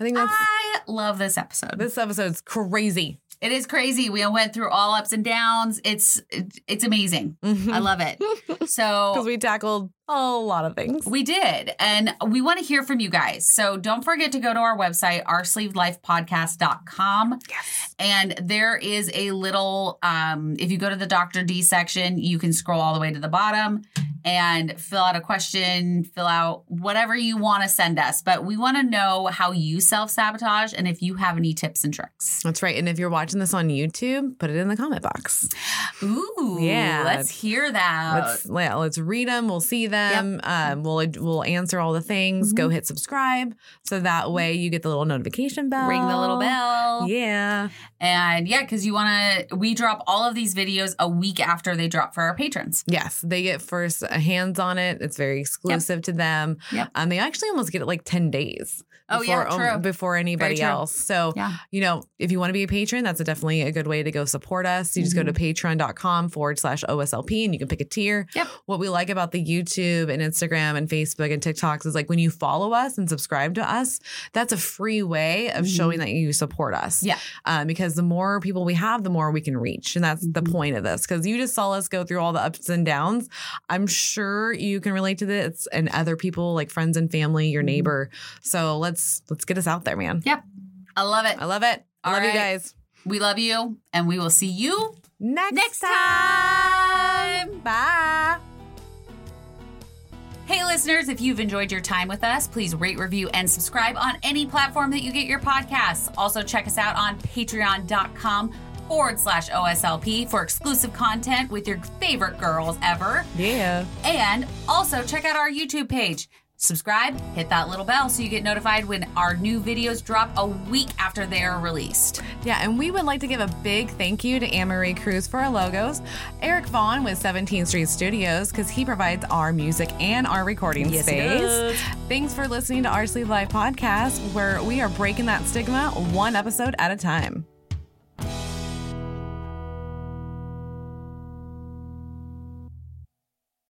I think that's I love this episode. this episode's crazy. it is crazy. We went through all ups and downs. It's it's amazing. Mm-hmm. I love it. So because we tackled a lot of things. We did. And we want to hear from you guys. So don't forget to go to our website, oursleevedlifepodcast.com. Yes. And there is a little, um, if you go to the Dr. D section, you can scroll all the way to the bottom and fill out a question, fill out whatever you want to send us. But we want to know how you self sabotage and if you have any tips and tricks. That's right. And if you're watching this on YouTube, put it in the comment box. Ooh, Yeah. Let's hear that. Let's yeah, let's read them. We'll see them. Um, we'll we'll answer all the things. Go hit subscribe, so that way you get the little notification bell. Ring the little bell. Yeah, And yeah, because you want to, we drop all of these videos a week after they drop for our patrons. yes, they get first hands on it. It's very exclusive to them. Yep. Um, they actually almost get it like ten days. Oh, yeah, before, true. before anybody else. So Yeah. you know, if you want to be a patron, that's a definitely a good way to go support us. You just go to patreon.com forward slash OSLP and you can pick a tier. Yep. What we like about the YouTube and Instagram and Facebook and TikToks is like when you follow us and subscribe to us, that's a free way of Mhm. showing that you support us. Yeah. Um, because the more people we have, the more we can reach. And that's the Mhm. point of this. Because you just saw us go through all the ups and downs. I'm sure you can relate to this and other people like friends and family, your Mhm. neighbor. So let's let's let's get us out there, man. Yep. I love it. I love it. I love you guys. We love you, and we will see you Next, next time. time. Bye. Hey, listeners, if you've enjoyed your time with us, please rate, review, and subscribe on any platform that you get your podcasts. Also, check us out on patreon.com forward slash OSLP for exclusive content with your favorite girls ever. Yeah. And also check out our YouTube page. Subscribe, hit that little bell so you get notified when our new videos drop a week after they are released. Yeah, and we would like to give a big thank you to Anne-Marie Cruz for our logos, Eric Vaughn with 17th Street Studios because he provides our music and our recording Yes, space. Thanks for listening to our Sleeved Life podcast, where we are breaking that stigma one episode at a time.